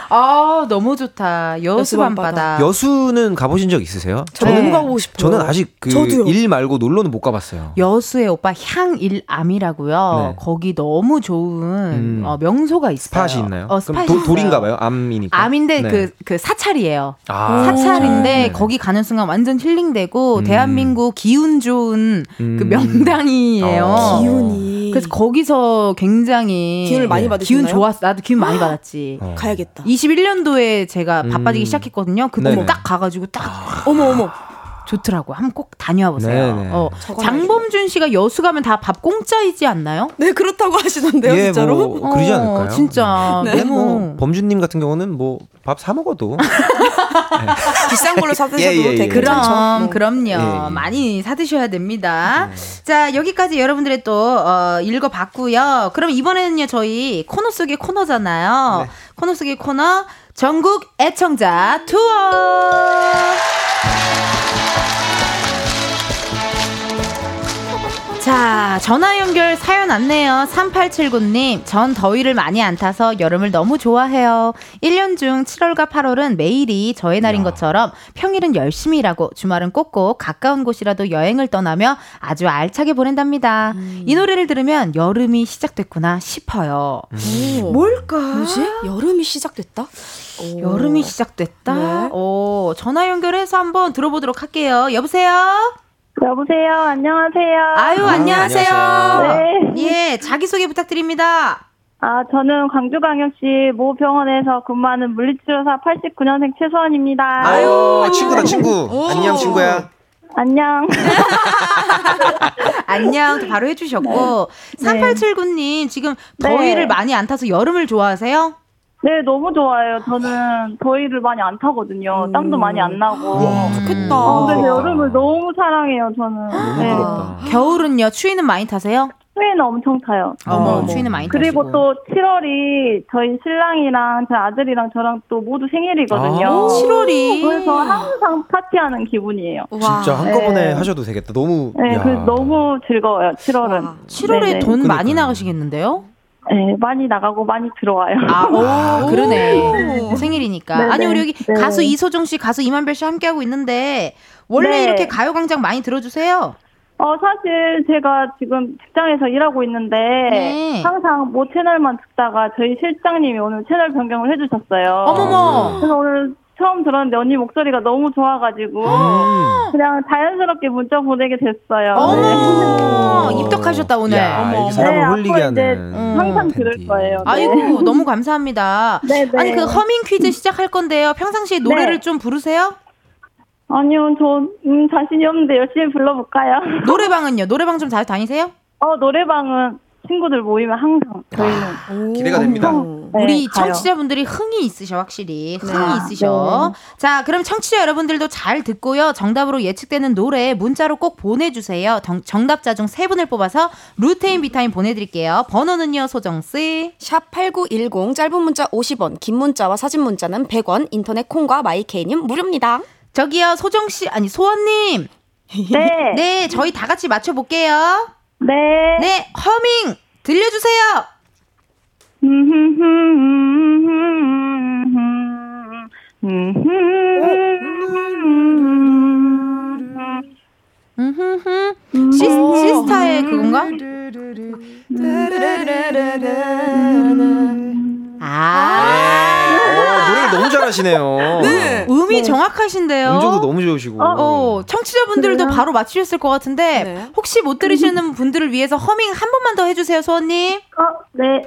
아, 너무 좋다. 여수 밤바다. 여수는 가보신 적 있으세요? 저는 가고 싶어요. 저는 아직 그 저도요. 일 말고 놀러는 못 가봤어요. 여수의 오빠 향일암이라고요. 네. 거기 너무 좋은 음. 어, 명소가 있어요. 스팟이 있나요? 어, 그럼 스팟이 도, 있어요. 돌인가 봐요. 암이니까. 암인데 네. 그, 그 사찰이에요. 아, 사찰인데 네. 거기 가는 순간 완전 힐링되고 음. 대한민국 기운 좋은 그 음. 명당이에요. 어. 기운이. 그래서 거기서 굉장히 기운을 많이 네, 받으셨나요? 기운 좋았어. 나도 기운 많이 받았지. 어. 가야겠다. 21년도에 제가 음. 바빠지기 시작했거든요. 그때. 딱 가가지고 딱 어머 어머. 좋더라고. 한번 꼭 다녀와 보세요. 네네. 어. 장범준 씨가 여수 가면 다 밥 공짜이지 않나요? 네 그렇다고 하시던데요 예, 진짜로? 뭐 그러지 어, 않을까요? 진짜 네. 너무 뭐 범준님 같은 경우는 뭐 밥 사 먹어도 비싼 걸로 사 드셔도 예, 예, 예. 되게 그럼. 뭐. 그럼요 예, 예. 많이 사 드셔야 됩니다 자 여기까지 여러분들의 또 어, 읽어봤고요 그럼 이번에는요 저희 코너 속의 코너잖아요 네. 코너 속의 코너 전국 애청자 투어 자, 전화 연결 사연 왔네요. 3879님, 전 더위를 많이 안 타서 여름을 너무 좋아해요. 1년 중 7월과 8월은 매일이 저의 날인 것처럼 평일은 열심히 일하고 주말은 꼭꼭 가까운 곳이라도 여행을 떠나며 아주 알차게 보낸답니다. 이 노래를 들으면 여름이 시작됐구나 싶어요. 뭘까? 뭐지? 여름이 시작됐다? 오. 여름이 시작됐다? 네. 오, 전화 연결해서 한번 들어보도록 할게요. 여보세요? 여보세요. 안녕하세요. 아유, 아, 안녕하세요. 안녕하세요. 네. 예, 자기소개 부탁드립니다. 아, 저는 광주광역시 모 병원에서 근무하는 물리치료사 89년생 최소원입니다. 아유 친구다 친구 안녕 친구야 안녕. 안녕, 또 바로 해주셨고. 3879님, 지금 네. 더위를 많이 안 타서 여름을 좋아하세요? 네, 너무 좋아요. 저는 더위를 많이 안 타거든요. 땀도 많이 안 나고. 좋겠다. 어, 그래서 여름을 너무 사랑해요, 저는. 너무 네. 부럽다 겨울은요, 추위는 많이 타세요? 추위는 엄청 타요. 어머, 어머. 추위는 많이 그리고 타시고. 또 7월이 저희 신랑이랑 저희 아들이랑 저랑 또 모두 생일이거든요. 아. 7월이. 그래서 항상 파티하는 기분이에요. 진짜 한꺼번에 네. 하셔도 되겠다. 너무 네, 야. 그 너무 즐거워요. 7월은. 7월에 네네. 돈 많이 그러니까요. 나가시겠는데요? 네, 많이 나가고 많이 들어와요. 아, 오, 그러네. 생일이니까. 네네. 아니, 우리 여기 네. 가수 이소정 씨, 가수 이만별 씨 함께하고 있는데, 원래 네. 이렇게 가요광장 많이 들어주세요? 어, 사실 제가 지금 직장에서 일하고 있는데 네. 항상 모 채널만 듣다가 저희 실장님이 오늘 채널 변경을 해주셨어요. 어머머! 그래서 오늘 처음 들었는데 언니 목소리가 너무 좋아가지고 음. 그냥 자연스럽게 문자 보내게 됐어요. 어머! 입덕하셨다, 오늘. 야, 어머. 사람을 네, 홀리게 하는. 음. 항상. 들을 거예요. 네. 아이고, 너무 감사합니다. 네, 네. 아니, 그 허밍 퀴즈 시작할 건데요. 평상시에 노래를 네. 좀 부르세요? 아니요, 저 음, 자신이 없는데 열심히 불러볼까요? 노래방은요? 노래방 좀 자주 다니세요? 어, 노래방은 친구들 모이면 항상 저희는 기대가 됩니다. 네, 우리 가요. 청취자분들이 흥이 있으셔 확실히 흥이 아, 있으셔. 자 그럼 청취자 여러분들도 잘 듣고요. 정답으로 예측되는 노래 문자로 꼭 보내주세요. 정, 정답자 중 세 분을 뽑아서 루테인 비타민 보내드릴게요. 번호는요 소정 씨. 샵 8910 짧은 문자 50원, 긴 문자와 사진 문자는 100원, 인터넷 콩과 마이케이님 무료입니다. 저기요 소정 씨 아니 소원님. 네. 네 저희 다 같이 맞춰볼게요. 네. 네 허밍 들려주세요. 시, 시스타의 그건가? 아. 어, 노래를 너무 잘하시네요. 음이 정확하신데요. 음정도 너무 좋으시고. 어, 청취자분들도 바로 맞추셨을 것 같은데 네. 혹시 못 들으시는 분들을 위해서 허밍 한 번만 더 해주세요, 소원님. 어, 네.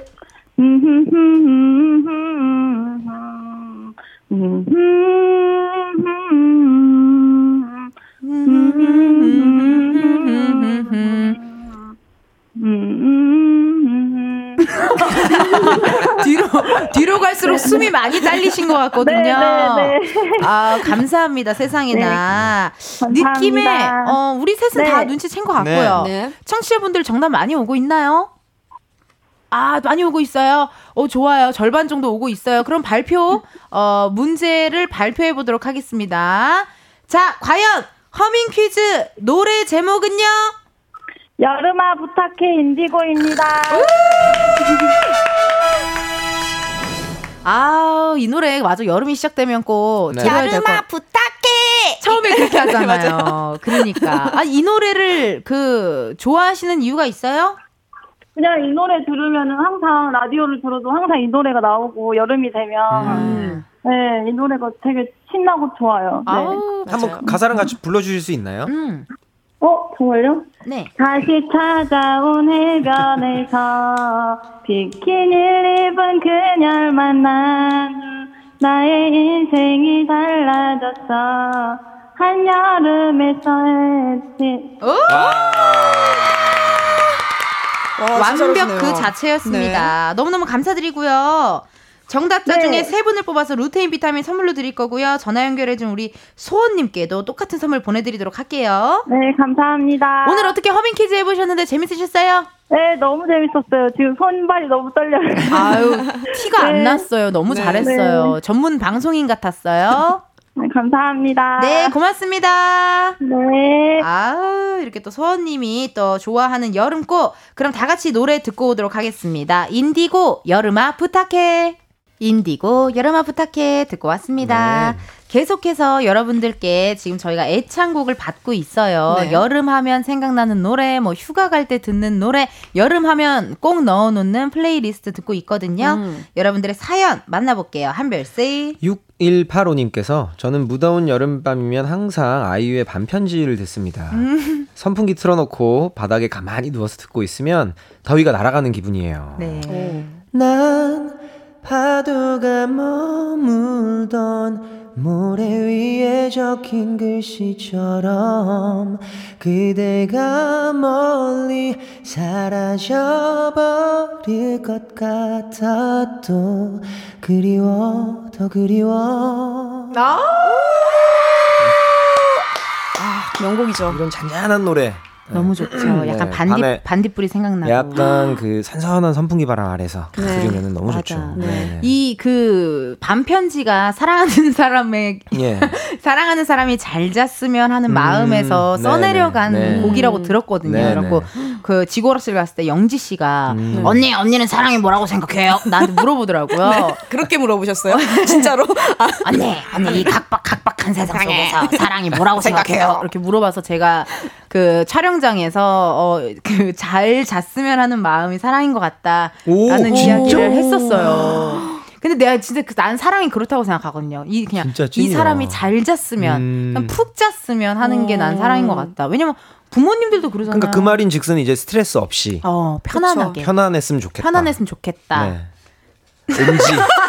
뒤로 뒤로 갈수록 숨이 많이 딸리신 것 같거든요. 네, 네, 네. 아 감사합니다, 세상에나 감사합니다. 느낌에 어, 우리 셋은 네. 다 눈치챈 것 같고요. 네. 청취자분들 정답 많이 오고 있나요? 아, 많이 오고 있어요. 어, 좋아요. 절반 정도 오고 있어요. 그럼 발표, 어, 문제를 발표해 보도록 하겠습니다. 자, 과연 허밍 퀴즈 노래 제목은요? 여름아 부탁해 인디고입니다. 아, 이 노래 맞아. 여름이 시작되면 꼭 네. 들어야 될 것. 여름아 부탁해. 처음에 그렇게 하잖아요. 그러니까. 아, 이 노래를 그 좋아하시는 이유가 있어요? 그냥 이 노래 들으면은 항상 라디오를 들어도 항상 이 노래가 나오고 여름이 되면 음. 네, 이 노래가 되게 신나고 좋아요. 네. 아우, 한번 가사랑 같이 불러 주실 수 있나요? 음. 어, 정말요? 네. 다시 찾아온 해변에서 비키니를 입은 그녀를 만난 후 나의 인생이 달라졌어 한여름에서 했지 완벽 그 자체였습니다. 너무너무 감사드리고요. 정답자 네. 중에 세 분을 뽑아서 루테인 비타민 선물로 드릴 거고요. 전화 연결해준 우리 소원님께도 똑같은 선물 보내드리도록 할게요. 네 감사합니다 오늘 어떻게 허밍 퀴즈 해보셨는데 재밌으셨어요? 네 너무 재밌었어요 지금 손발이 너무 떨려요 아유, 티가 안 네. 났어요. 너무 잘했어요. 전문 방송인 같았어요. 네, 감사합니다 네, 고맙습니다. 네. 아, 이렇게 또 소원님이 또 좋아하는 여름꽃. 그럼 다 같이 노래 듣고 오도록 하겠습니다. 인디고, 여름아 부탁해. 인디고, 여름아 부탁해. 듣고 왔습니다. 네. 계속해서 여러분들께 지금 저희가 애창곡을 받고 있어요. 네. 여름 하면 생각나는 노래, 뭐 휴가 갈 때 듣는 노래, 여름 하면 꼭 넣어놓는 플레이리스트 듣고 있거든요. 음. 여러분들의 사연 만나볼게요. 한별 씨. 6185님께서 저는 무더운 여름밤이면 항상 아이유의 밤편지를 듣습니다. 음. 선풍기 틀어놓고 바닥에 가만히 누워서 듣고 있으면 더위가 날아가는 기분이에요. 네. 난 파도가 머물던 모래 위에 적힌 글씨처럼 그대가 멀리 사라져버릴 것 같아 도 그리워 더 그리워. 명곡이죠. 이런 잔잔한 노래 너무 좋죠. 네, 약간 반딧 반딧불이 생각나고. 약간 그 선선한 선풍기 바람 아래서 네. 들으면 너무 맞아. 좋죠. 네. 네. 이그 반편지가 사랑하는 사람의 예. 사랑하는 사람이 잘 잤으면 하는 음, 마음에서 네네, 써내려간 네. 곡이라고 들었거든요. 그래갖고 그 지고러스를 갔을 때 영지 씨가 음. 언니 언니는 사랑이 뭐라고 생각해요? 나한테 물어보더라고요. 그렇게 물어보셨어요? 진짜로? 아, 언니 언니 이 각박 각박한 세상 속에서 사랑이 뭐라고 생각해요? 이렇게 물어봐서 제가 그 촬영장에서 어 그 잘 잤으면 하는 마음이 사랑인 것 같다라는 오, 이야기를? 했었어요. 근데 내가 진짜 그, 난 사랑이 그렇다고 생각하거든요. 이 그냥 이. 사람이 잘 잤으면 음. 그냥 푹 잤으면 하는 게 난 사랑인 것 같다. 왜냐면 부모님들도 그러잖아요. 그러니까 그 말인즉슨 이제 스트레스 없이 어 편안하게 편안했으면 좋겠다. 편안했으면 좋겠다. 네. 은지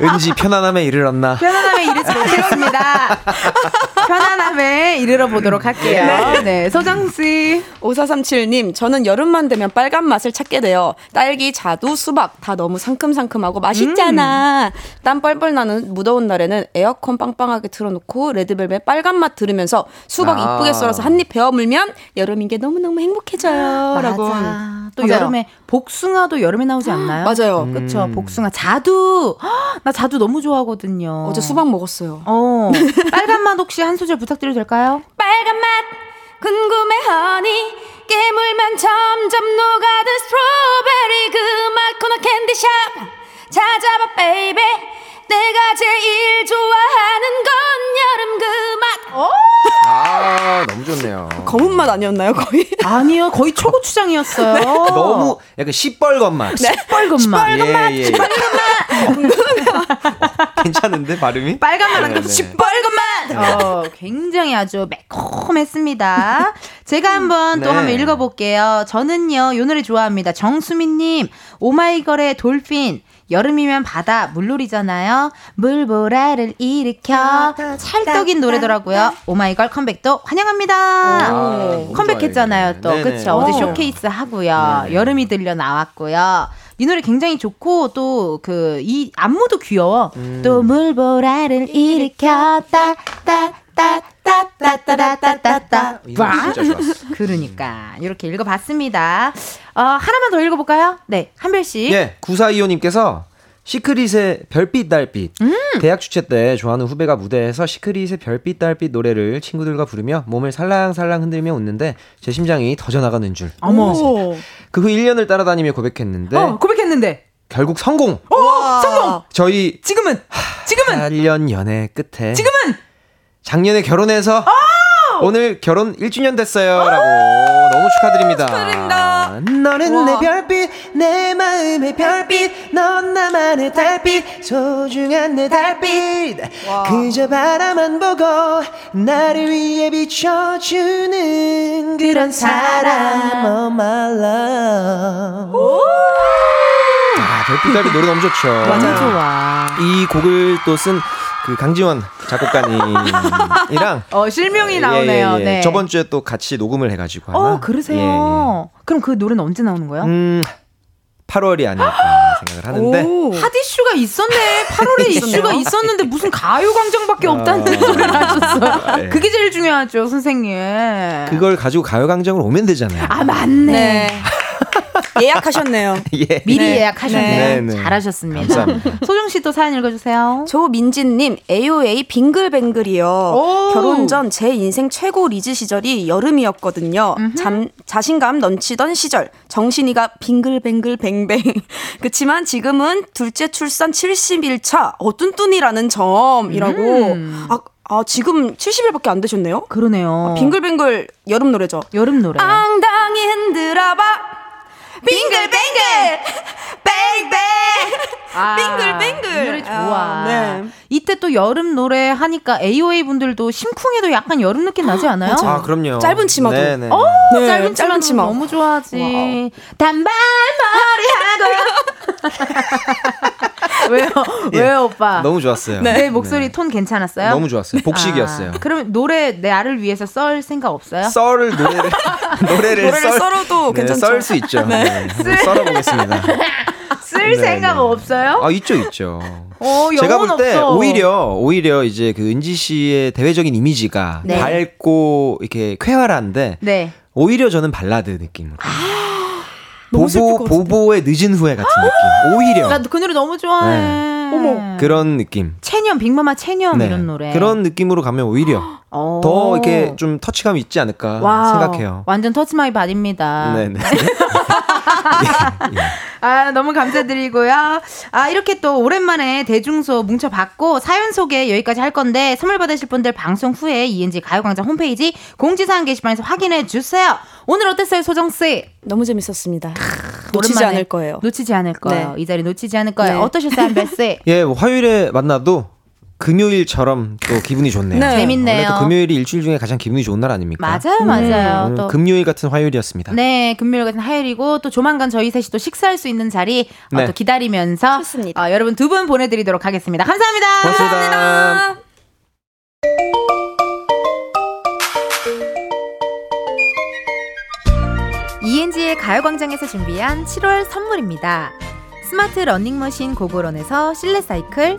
은지 편안함에 이르렀나? 편안함에 이르지 못했습니다. 편안함에 이르러 보도록 할게요. 네, 소정 씨. 5437님, 저는 여름만 되면 빨간 맛을 찾게 돼요. 딸기, 자두, 수박 다 너무 상큼상큼하고 맛있잖아. 땀 뻘뻘 나는 무더운 날에는 에어컨 빵빵하게 틀어놓고 레드벨벳 빨간 맛 들으면서 수박 아. 이쁘게 썰어서 한입 베어 물면 여름인 게 너무너무 행복해져요. 라고. 맞아. 또 맞아요. 여름에 복숭아도 여름에 나오지 않나요? 맞아요. 음. 그쵸. 복숭아. 자두. 헉, 나 자두 너무 좋아하거든요. 어제 수박 먹었어요. 어. 빨간 맛 혹시 한 소절 부탁드려도 될까요? 빨간 맛 궁금해 허니 깨물면 점점 녹아든 스트로베리 그 맛 corner candy shop 찾아봐 baby 내가 제일 좋아하는 건 여름 그 맛 아 너무 좋네요. 검은 맛 아니었나요, 거의? 아니요. 거의 초고추장이었어요. 네. 너무 약간 시뻘건 맛. 시뻘건 맛. 예, 예. 괜찮은데 발음이? 빨간 맛 네, 아니고 네. 시뻘건 맛. 어, 굉장히 아주 매콤했습니다. 제가 한번 또 네. 한번 읽어볼게요. 저는요, 요 노래 좋아합니다. 정수민님, 오마이걸의 돌핀. 여름이면 바다 물놀이잖아요. 물보라를 일으켜 찰떡인 노래더라고요. 오마이걸 컴백도 환영합니다. 아, 컴백했잖아요 또. 그쵸. 어제 어. 쇼케이스 하고요. 네네. 여름이 들려 나왔고요. 이 노래 굉장히 좋고 또 그 이 안무도 귀여워. 음. 또 물보라를 일으켰다 따 따따따따따따따따. 좋았어. 그러니까 이렇게 읽어봤습니다. 어, 하나만 더 읽어볼까요? 네, 한별씨. 예, 구사이호님께서 시크릿의 별빛 달빛 음. 대학 축제 때 좋아하는 후배가 무대에서 시크릿의 별빛 달빛 노래를 친구들과 부르며 몸을 살랑살랑 흔들며 웃는데 제 심장이 터져 나가는 줄. 어머. 그 후 1년을 따라다니며 고백했는데 어, 고백했는데. 결국 성공. 어, 성공. 저희 지금은 지금은 8년 연애 끝에 지금은 작년에 결혼해서 오늘 결혼 1주년 됐어요라고. 너무 축하드립니다. 축하드립니다. 너는 내 별빛 내 마음의 별빛 넌 나만의 달빛 소중한 내 달빛. 그저 바라만 보고 나를 위해 비춰주는 그런 사람 Oh my love. 아, 별빛 달빛 노래 너무 좋죠. 너무 좋아. 이 곡을 또쓴 그 강지원 작곡가님이랑 어, 실명이 예, 나오네요. 예, 예. 네. 저번 주에 또 같이 녹음을 해가지고 하나. 어, 그러세요. 그럼 그 노래는 언제 나오는 거예요? 예, 예. 음, 8월이 아닐까 생각을 하는데. 핫 이슈가 있었네. 8월에 이슈가 있었는데 무슨 가요광장밖에 없다는 소리를 하셨어요. 예. 그게 제일 중요하죠, 선생님. 그걸 가지고 가요광장으로 오면 되잖아요. 아, 맞네. 네. 예약하셨네요. 예. 미리 네. 예약하셨네. 네, 네. 잘하셨습니다. 감사합니다. 소정 씨 또 사연 읽어주세요. 조민진님, AOA 빙글뱅글이요. 오. 결혼 전 제 인생 최고 리즈 시절이 여름이었거든요. 잠, 자신감 넘치던 시절. 정신이가 빙글뱅글 뱅뱅. 그치만 지금은 둘째 출산 70일차 어뚠뚠이라는 점이라고. 음. 아, 아, 지금 70일밖에 안 되셨네요? 그러네요. 빙글뱅글 여름 노래죠. 여름 노래. 당당히 흔들어봐. 빙글뱅글 baby 아, 빙글빙글. 이 노래 좋아. 아, 네. 이때 또 여름 노래 하니까 AOA 분들도 심쿵해도 약간 여름 느낌 나지 않아요? 아, 그럼요. 짧은 치마도. 네네. 어, 네, 짧은, 짧은 치마. 너무 좋아하지. 단발머리 하고. 왜요? 왜요, 오빠? 너무 좋았어요. 내 목소리 네. 톤 괜찮았어요? 너무 좋았어요. 복식이었어요. 아, 그러면 노래 나를 위해서 썰 생각 없어요? 썰을 노래를 노래를, 노래를 썰, 썰어도 네, 괜찮죠. 썰 수 있죠. 네. 한번 썰어보겠습니다. 쓸 네, 생각 네. 없어요? 아 있죠 있죠. 어, 제가 볼 때. 오히려 오히려 이제 그 은지 씨의 대외적인 이미지가 네. 밝고 이렇게 쾌활한데 네. 오히려 저는 발라드 느낌으로. 슬플 보보. 보보의 늦은 후회 같은 느낌. 오히려 나 그 노래 너무 좋아해. 어머 그런 느낌. 체념 빅마마 체념 네. 이런 노래. 그런 느낌으로 가면 오히려 어. 더 이렇게 좀 터치감이 있지 않을까 wow. 생각해요. 완전 Touch My Body입니다. 네네. 아, 너무 감사드리고요. 아, 이렇게 또 오랜만에 대중소 뭉쳐봤고, 사연 소개 여기까지 할 건데, 선물 받으실 분들 방송 후에 이은지의 가요광장 홈페이지 공지사항 게시판에서 확인해 주세요. 오늘 어땠어요, 소정씨? 너무 재밌었습니다. 놓치지 오랜만에 않을 거예요. 놓치지 않을 거예요. 네. 이 자리 놓치지 않을 거예요. 네. 어떠셨어요, 한별씨? 예, 뭐 화요일에 만나도 금요일처럼 또 기분이 좋네요. 네. 재밌네요. 원래 또 금요일이 일주일 중에 가장 기분이 좋은 날 아닙니까? 맞아요, 맞아요. 오늘 또 금요일 같은 화요일이었습니다. 네, 금요일 같은 화요일이고 또 조만간 저희 셋이 또 식사할 수 있는 자리 어, 네. 또 기다리면서 어, 여러분 두 분 보내드리도록 하겠습니다. 감사합니다. 고맙습니다. ENG의 가요광장에서 준비한 7월 선물입니다. 스마트 러닝머신 고고런에서 실내 사이클,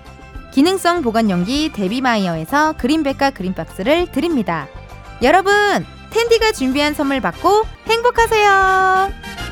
기능성 보관용기 데비마이어에서 그린백과 그린박스를 드립니다. 여러분, 텐디가 준비한 선물 받고 행복하세요.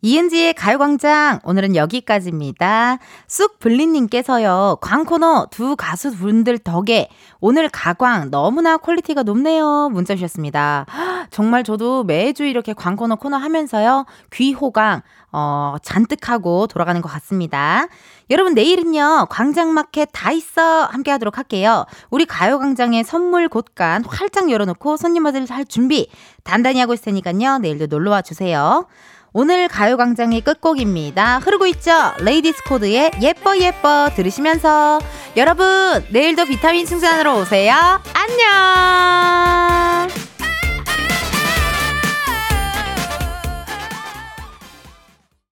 이은지의 가요광장 오늘은 여기까지입니다. 쑥블린님께서요 광코너 두 가수 분들 덕에 오늘 가광 너무나 퀄리티가 높네요 문자 주셨습니다. 헉, 정말 저도 매주 이렇게 광코너 코너 하면서요 귀호강 어, 잔뜩 하고 돌아가는 것 같습니다. 여러분 내일은요 광장마켓 다 있어 함께 하도록 할게요. 우리 가요광장의 선물 곳간 활짝 열어놓고 손님들 할 준비 단단히 하고 있을 테니까요 내일도 놀러와 주세요. 오늘 가요광장의 끝곡입니다. 흐르고 있죠? 레이디스 코드의 예뻐 예뻐 들으시면서 여러분 내일도 비타민 충전하러 오세요. 안녕.